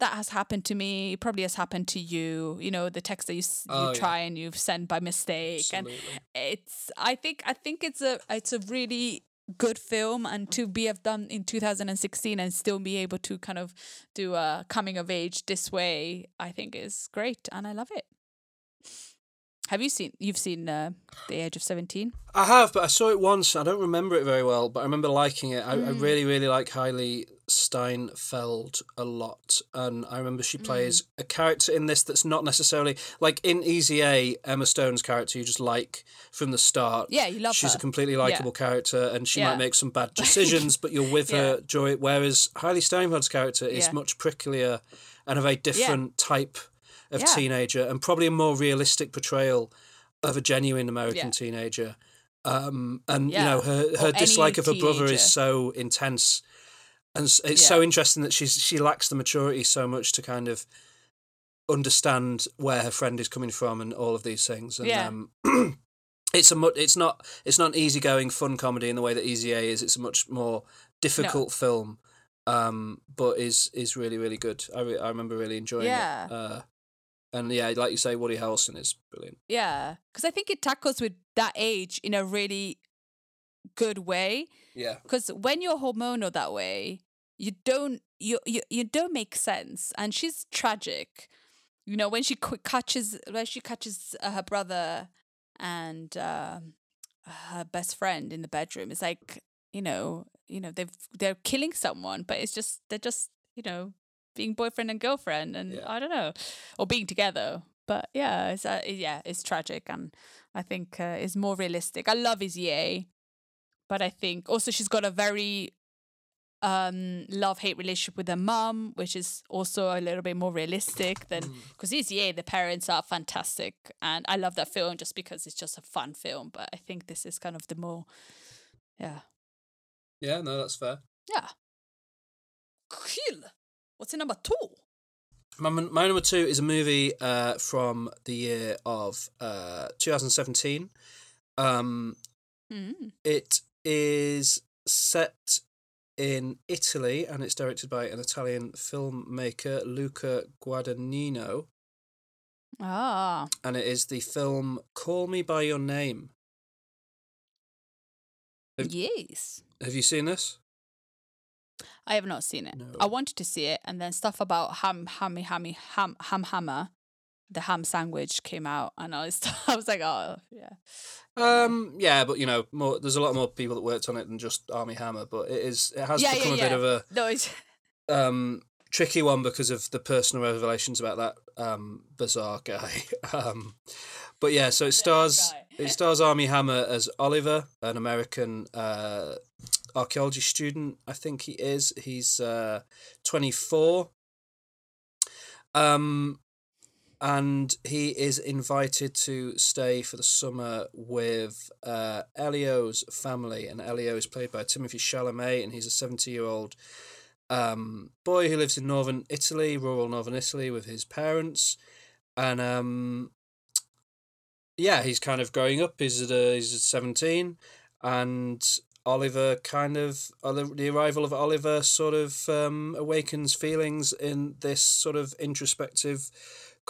that has happened to me. Probably has happened to you. You know, the text that you, Oh, you yeah. try and you've sent by mistake. Absolutely. And it's, I think, I think it's a, it's a really good film and to be have done in 2016 and still be able to kind of do a coming of age this way i think is great and i love it Have you seen? You've seen uh, the Age of Seventeen? I have, but I saw it once. I don't remember it very well, but I remember liking it. I, I Mm. really, really like Hailee Steinfeld a lot, and I remember she plays Mm. a character in this that's not necessarily like in Easy A. Emma Stone's character you just like from the start. Yeah, you love She's her. a completely likable character, and she Yeah. might make some bad decisions, but you're with her joy. Whereas Hailee Steinfeld's character is Yeah. much pricklier and a very different type of Yeah. teenager, and probably a more realistic portrayal of a genuine American Yeah. teenager. Um, and Yeah. you know her her Or dislike of her brother is so intense, and it's so interesting that she's she lacks the maturity so much to kind of understand where her friend is coming from and all of these things. And Yeah. um, it's a mu- it's not it's not an easygoing fun comedy in the way that Easy A is. It's a much more difficult film, um, but is is really really good. I re- I remember really enjoying Yeah. it. Uh, and yeah, like you say, Woody Harrelson is brilliant. Yeah, because I think it tackles with that age in a really good way. Yeah. Because when you're hormonal that way, you don't you you you don't make sense, and she's tragic. You know when she catches when she catches uh, her brother and um her best friend in the bedroom. It's like you know you know they've they're killing someone, but it's just they're just you know being boyfriend and girlfriend, and Yeah. I don't know, or being together. But yeah, it's uh, yeah, it's tragic, and I think uh, it's more realistic. I love Easy A, but I think also she's got a very um love hate relationship with her mum, which is also a little bit more realistic than because Easy A, the parents are fantastic, and I love that film just because it's just a fun film. But I think this is kind of the more, yeah, Yeah, no, that's fair. yeah. Cool. What's in number two? My, my number two is a movie uh, from the year of uh, 2017. Um, Mm. it is set in Italy and it's directed by an Italian filmmaker, Luca Guadagnino. Ah, And it is the film Call Me By Your Name. Have- yes. Have you seen this? I have not seen it. No. I wanted to see it, and then stuff about ham, hammy, hammy, ham, ham, hammer, the ham sandwich came out, and I was, I was like, oh yeah, Um, yeah, but you know, more. There's a lot more people that worked on it than just Armie Hammer, but it is. It has yeah, become yeah, a bit of a no, it's um, tricky one because of the personal revelations about that um, bizarre guy. um, but yeah, so it stars it stars Armie Hammer as Oliver, an American uh, archaeology student. I think he is. He's uh, twenty four. Um, and he is invited to stay for the summer with uh, Elio's family, and Elio is played by Timothée Chalamet, and he's a seventy-year-old um, boy who lives in northern Italy, rural northern Italy, with his parents, and um, yeah, he's kind of growing up. He's at he's at seventeen, and Oliver kind of the arrival of Oliver sort of um, awakens feelings in this sort of introspective,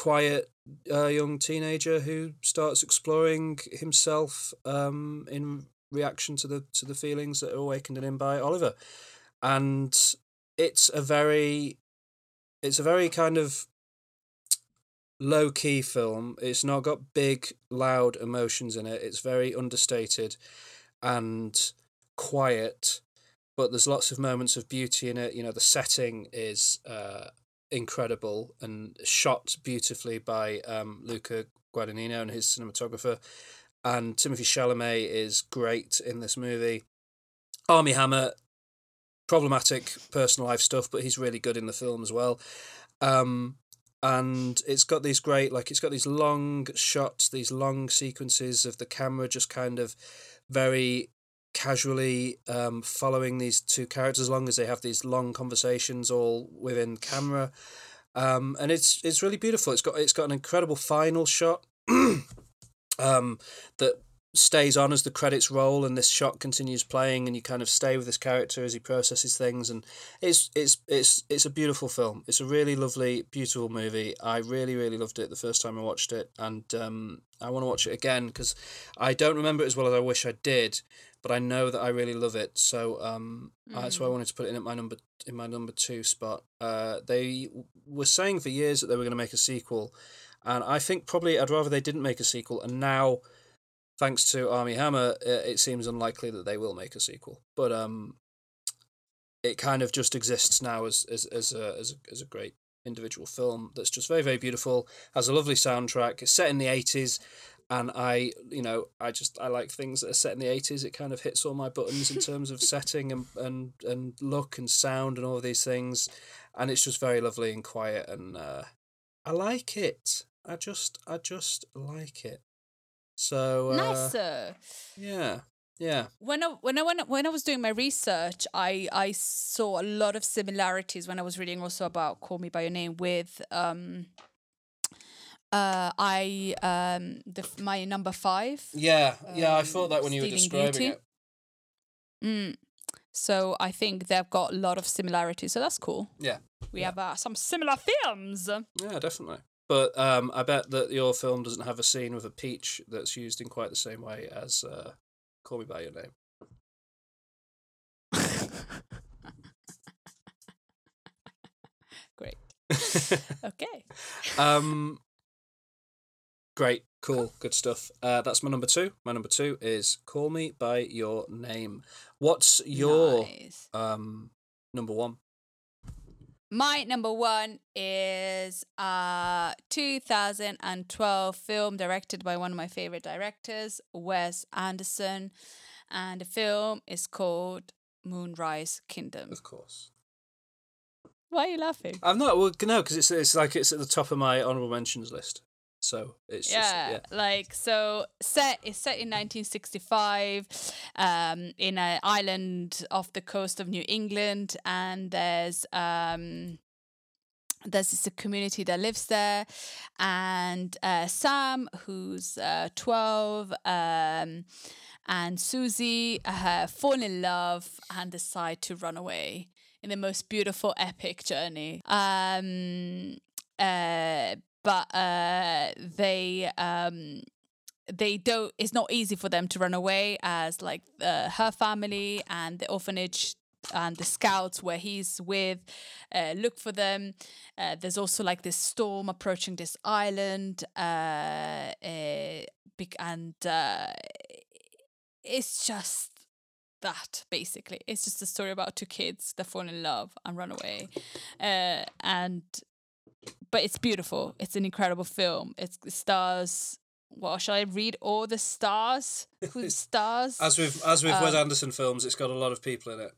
quiet uh, young teenager who starts exploring himself um, in reaction to the to the feelings that are awakened in him by Oliver, and it's a very it's a very kind of low key film. It's not got big, loud emotions in it. It's very understated and quiet, but there's lots of moments of beauty in it. You know, the setting is uh, incredible and shot beautifully by um, Luca Guadagnino and his cinematographer. And Timothée Chalamet is great in this movie. Armie Hammer, problematic personal life stuff, but he's really good in the film as well. Um, and it's got these great, like, it's got these long shots, these long sequences of the camera just kind of very casually um, following these two characters as long as they have these long conversations all within camera. Um, and it's it's really beautiful. It's got it's got an incredible final shot um, that stays on as the credits roll and this shot continues playing and you kind of stay with this character as he processes things. And it's it's it's it's a beautiful film. It's a really lovely beautiful movie. I really really loved it the first time i watched it. And um i want to watch it again because i don't remember it as well as i wish i did but i know that i really love it so um that's why i wanted to put it in at my number in my number two spot uh they were saying for years that they were going to make a sequel and I think probably I'd rather they didn't make a sequel. And now, thanks to Armie Hammer, uh, it seems unlikely that they will make a sequel. But um, it kind of just exists now as as as a as a, as a great individual film that's just very very beautiful. Has a lovely soundtrack. It's set in the eighties. And I, you know, I just I like things that are set in the eighties. It kind of hits all my buttons in terms of setting and, and and look and sound and all of these things, and it's just very lovely and quiet and uh, I like it. I just I just like it. So uh, nice. sir. Yeah, yeah. When I when I when, I- when I was doing my research, I I saw a lot of similarities when I was reading also about Call Me by Your Name with um uh I um the my number five. Yeah, yeah, I Um, thought that when you were describing Beauty. it. Mm. So I think they've got a lot of similarities. So that's cool. Yeah, We Yeah. have uh, some similar films. yeah, definitely. But um, I bet that your film doesn't have a scene with a peach that's used in quite the same way as uh, Call Me by Your Name. Great. Okay. um, great, cool, good stuff. Uh, that's my number two. My number two is Call Me by Your Name. What's your Nice. um number one? My number one is a 2012 film directed by one of my favorite directors, Wes Anderson, and the film is called Moonrise Kingdom. Of course. Why are you laughing? I'm not. Well, no, because it's it's like it's at the top of my honorable mentions list. So it's just yeah, yeah. like so set is set in 1965 um in an island off the coast of New England and there's um there's this community that lives there and uh, Sam who's uh, 12 um and Susie uh, fall in love and decide to run away in the most beautiful epic journey um uh but uh they um they don't it's not easy for them to run away as like uh, her family and the orphanage and the scouts where he's with uh, look for them. Uh, there's also like this storm approaching this island uh, bec- and uh, it's just that basically. It's just a story about two kids that fall in love and run away uh, and but it's beautiful. It's an incredible film. It's, it stars. Well shall i read all the stars? Who stars? As with as with Wes Um, Anderson films, it's got a lot of people in it.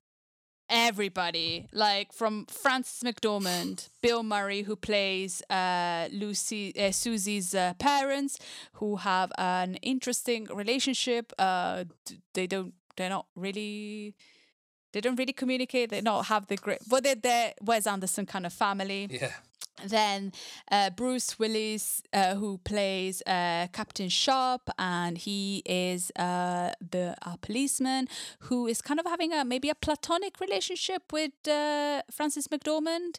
everybody. Like from frances mcdormand bill murray who plays uh, lucy uh, susie's uh, parents who have an interesting relationship uh, they don't they're not really they don't really communicate. They not have the grip. but they're, they're wes anderson kind of family. Yeah. Then uh, Bruce Willis, uh, who plays uh, Captain Sharp, and he is uh, the a policeman who is kind of having a maybe a platonic relationship with uh, Frances McDormand.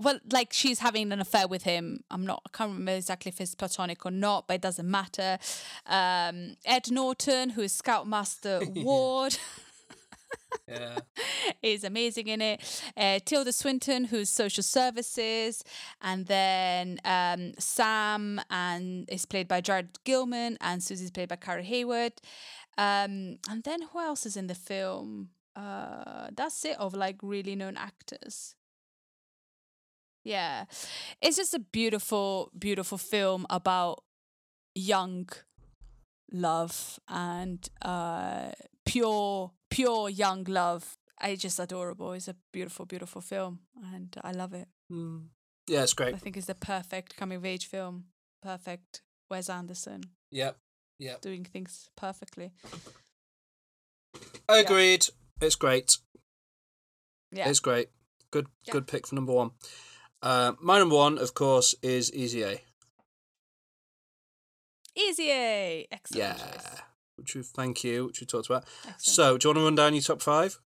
Well, like she's having an affair with him. I'm not. I can't remember exactly if it's platonic or not, but it doesn't matter. Um, Ed Norton, who is Scoutmaster Ward. Yeah. is amazing in it. Uh, Tilda Swinton, who's social services, and then um, Sam and is played by Jared Gilman, and Susie's played by Kara Hayward. Um, and then who else is in the film? Uh, that's it of like really known actors. Yeah, it's just a beautiful, beautiful film about young love and uh, pure, pure young love. It's just adorable. It's a beautiful, beautiful film, and I love it. Mm. Yeah, it's great. I think it's the perfect coming of age film. Perfect Wes Anderson Yep. Yep. doing things perfectly. Agreed. It's great. Yeah. It's great. Good Yeah. good pick for number one. Uh, my number one, of course, is Easy A. Easy A. Excellent Yeah. choice. Which we thank you, which we talked about. Excellent. So, do you want to run down your top five?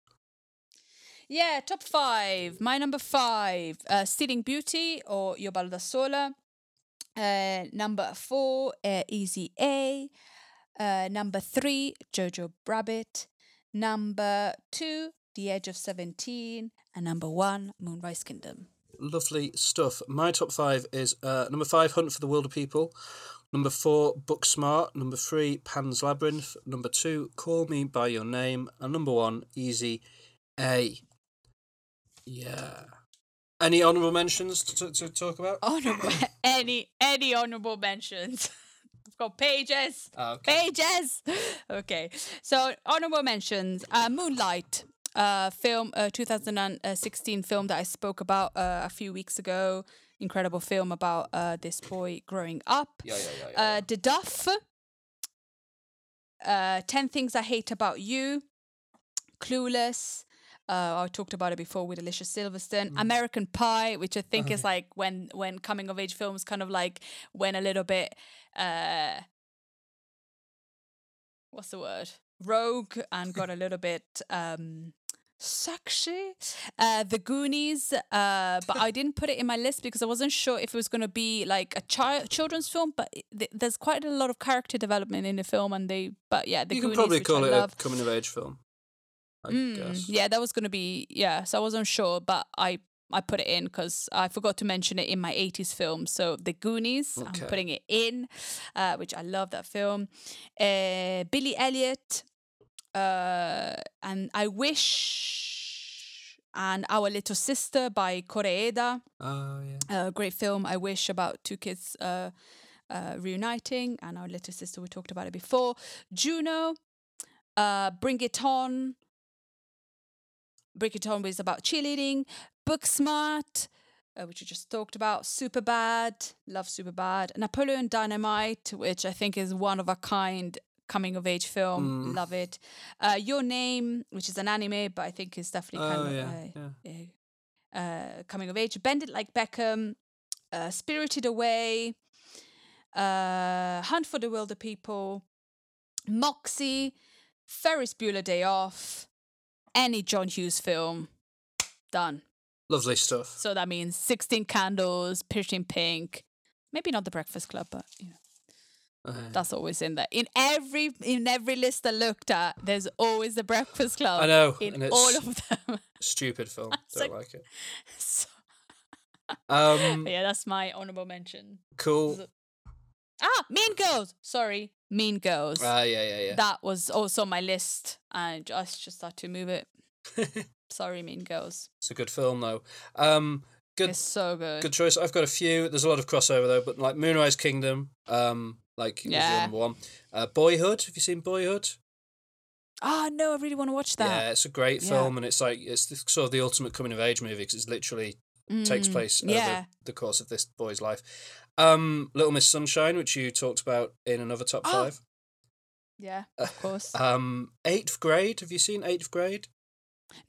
Yeah, top five. My number five, uh, Stealing Beauty or Io Ballo da Sola. Uh, number four, uh, Easy A. Uh, number three, Jojo Rabbit. Number two, The Edge of 17. And number one, Moonrise Kingdom. Lovely stuff. My top five is uh, number five, Hunt for the Wilderpeople. Number four, Booksmart. Number three, Pan's Labyrinth. Number two, Call Me by Your Name. And number one, Easy A. Yeah. Any honourable mentions to, to, talk about? Honorable any any honorable mentions. I've got pages. Ah, okay. Pages. Okay. So honorable mentions. Uh, Moonlight. Uh, film, uh, 2016 film that I spoke about uh, a few weeks ago. Incredible film about uh, this boy growing up. Yeah, yeah, yeah. yeah, Uh, The Duff. Uh, 10 Things I Hate About You. Clueless. Uh, I talked about it before with Alicia Silverstone. American Pie, which I think is like when when coming of age films kind of like went a little bit uh what's the word? Rogue and got a little bit um sexy. Uh The Goonies, uh but I didn't put it in my list because I wasn't sure if it was going to be like a child children's film, but th- there's quite a lot of character development in the film and they but yeah, The you Goonies can probably call I it love. a coming of age film. I Mm, guess. Yeah, that was gonna be yeah. So I wasn't sure, but I I put it in because I forgot to mention it in my '80s film. So The Goonies, Okay. I'm putting it in, uh, which I love that film. Uh, Billy Elliot, uh, and I wish, and Our Little Sister by Koreeda. Oh, yeah. A great film. I wish about two kids uh, uh, reuniting, and our little sister. We talked about it before. Juno, uh, Bring It On. Bring It On was about cheerleading. Booksmart, uh, which we just talked about. Superbad, love Superbad. Napoleon Dynamite, which I think is one of a kind coming of age film. Mm. Love it. Uh, Your Name, which is an anime, but I think is definitely kind Oh, of yeah, uh, yeah. uh, coming of age. Bend It Like Beckham, uh, Spirited Away, uh, Hunt for the Wilderpeople, Moxie, Ferris Bueller Day Off, any John Hughes film, done. Lovely stuff. So that means 16 Candles, in Pink, maybe not The Breakfast Club, but you know, that's always in there. In every in every list I looked at, there's always The Breakfast Club. I know, In all of them. stupid film. Don't like- like it. so, Um, yeah, that's my honorable mention. cool. Ah, Mean Girls. Sorry, Mean Girls. Ah, yeah, yeah, yeah. That was also on my list, and I just had to move it. Sorry, Mean Girls. it's a good film though. Um, good, It's so good. good choice. I've got a few. There's a lot of crossover though, but like Moonrise Kingdom. Um, like Yeah. number one. Uh, Boyhood. Have you seen Boyhood? Ah, no, I really want to watch that. Yeah, it's a great Yeah. film, and it's like it's the, sort of the ultimate coming of age movie because it literally takes Mm, place Yeah. over the course of this boy's life. Um, Little Miss Sunshine, which you talked about in another top five. Yeah, of course. Um, Eighth Grade. Have you seen Eighth Grade?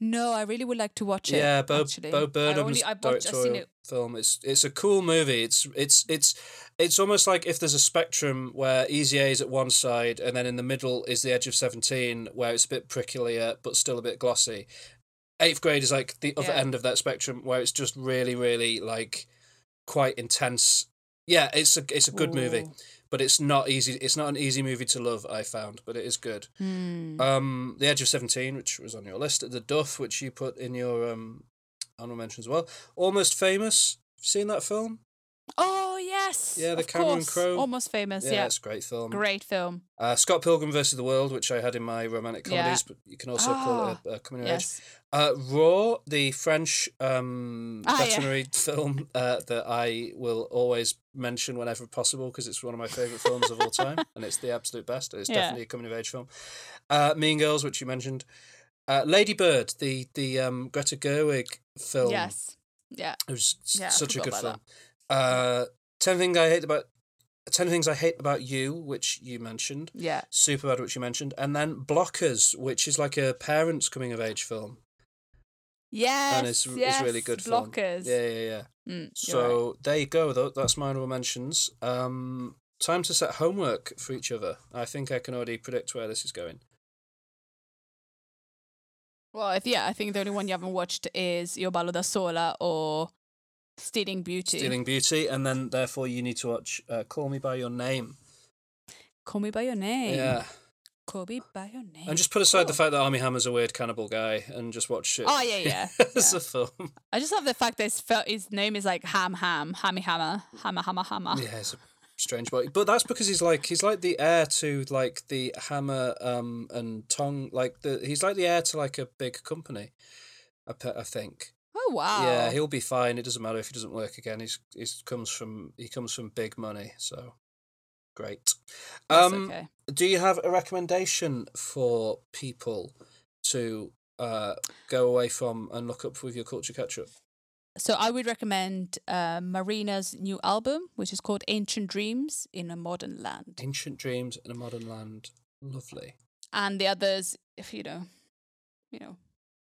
No, I really would like to watch it. Yeah, Bo, actually. Bo I Burnham's only, I've watched, directorial it. film. It's it's a cool movie. It's it's it's it's almost like if there's a spectrum where Easy A is at one side, and then in the middle is the Edge of Seventeen, where it's a bit pricklier but still a bit glossy. Eighth Grade is like the other Yeah. end of that spectrum, where it's just really really like quite intense. Yeah, it's a it's a good movie, Ooh. But it's not easy. It's not an easy movie to love. I found, but it is good. Hmm. Um, The Edge of Seventeen, which was on your list, The Duff, which you put in your um honorable mention as well. Almost Famous. Have you seen that film? Oh yes. Yeah, the of Cameron course. Crowe. Almost famous. Yeah, Yeah. it's a great film. Great film. Uh, Scott Pilgrim versus the World, which I had in my romantic Yeah. comedies, but you can also call it a, a coming of age. Yes. Uh, Raw, the French um, Ah, yeah. veterinary film uh, that I will always mention whenever possible because it's one of my favourite films of all time and it's the absolute best. It's Yeah. definitely a coming of age film. Uh, mean Girls, which you mentioned. Uh, Lady Bird, the the um, Greta Gerwig film. Yes. Yeah. It was Yeah, such a good film. Uh, Ten things I hate about. Ten things I hate about you, which you mentioned. Yeah. Superbad, which you mentioned, and then Blockers, which is like a parents' coming of age film, Yes. and it's, yes. it's really good film. Blockers. Yeah, yeah, yeah. Mm, So right. there you go. Though that's my honorable mentions. Um, time to set homework for each other. I think I can already predict where this is going. Well, if, yeah, I think the only one you haven't watched is Io ballo da sola or Stealing Beauty. Stealing Beauty, and then therefore you need to watch uh, Call Me by Your Name. Call Me by Your Name. Yeah, Call me by your name. And just put aside the fact that Armie Hammer's a weird cannibal guy and just watch it Oh yeah, yeah. as yeah. a film. I just love the fact that his, his name is like Ham Ham, Hammy Hammer, Hammer Hammer Hammer. Yeah, it's a strange boy. But that's because he's like he's like the heir to like the Hammer um and Tong like the he's like the heir to like a big company. I I think. Oh wow. Yeah, he'll be fine. It doesn't matter if he doesn't work again. He's he's comes from he comes from big money, so great. Um okay. do you have a recommendation for people to uh go away from and look up with your culture catch up? So I would recommend uh, Marina's new album, which is called Ancient Dreams in a Modern Land, Ancient Dreams in a Modern Land. Lovely. and the others, if you know, you know.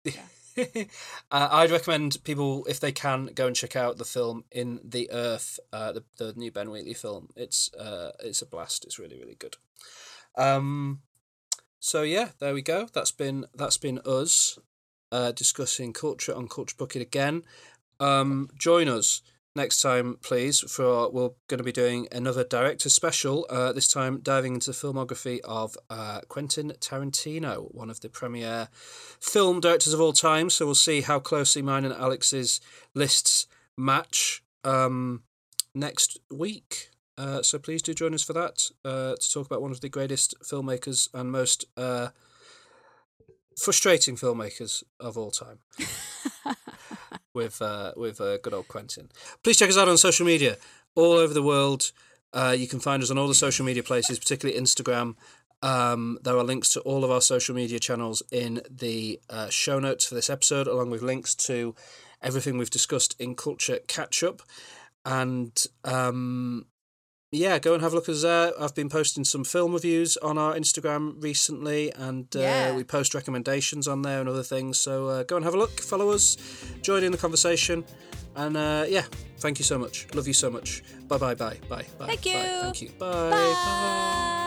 uh, I'd recommend people, if they can, go and check out the film In the Earth, uh, the the new Ben Wheatley film. It's uh, it's a blast. It's really really good. Um, so yeah, there we go. That's been that's been us uh, discussing culture on Culture Bucket again. Um, join us next time, please. For we're going to be doing another director special. Uh, this time diving into the filmography of uh, Quentin Tarantino, one of the premier film directors of all time. So we'll see how closely mine and Alex's lists match um, next week. Uh, so please do join us for that uh, to talk about one of the greatest filmmakers and most uh, frustrating filmmakers of all time with uh, with uh, good old Quentin. Please check us out on social media all over the world. Uh, you can find us on all the social media places, particularly Instagram. Um, there are links to all of our social media channels in the uh, show notes for this episode, along with links to everything we've discussed in Culture Catch Up. And um, yeah, go and have a look at us there. I've been posting some film reviews on our Instagram recently, and uh, Yeah. we post recommendations on there and other things. So uh, go and have a look, follow us, join in the conversation, and uh, yeah, thank you so much. Love you so much. Bye bye bye bye bye. Thank bye. you. Thank you. Bye. Bye.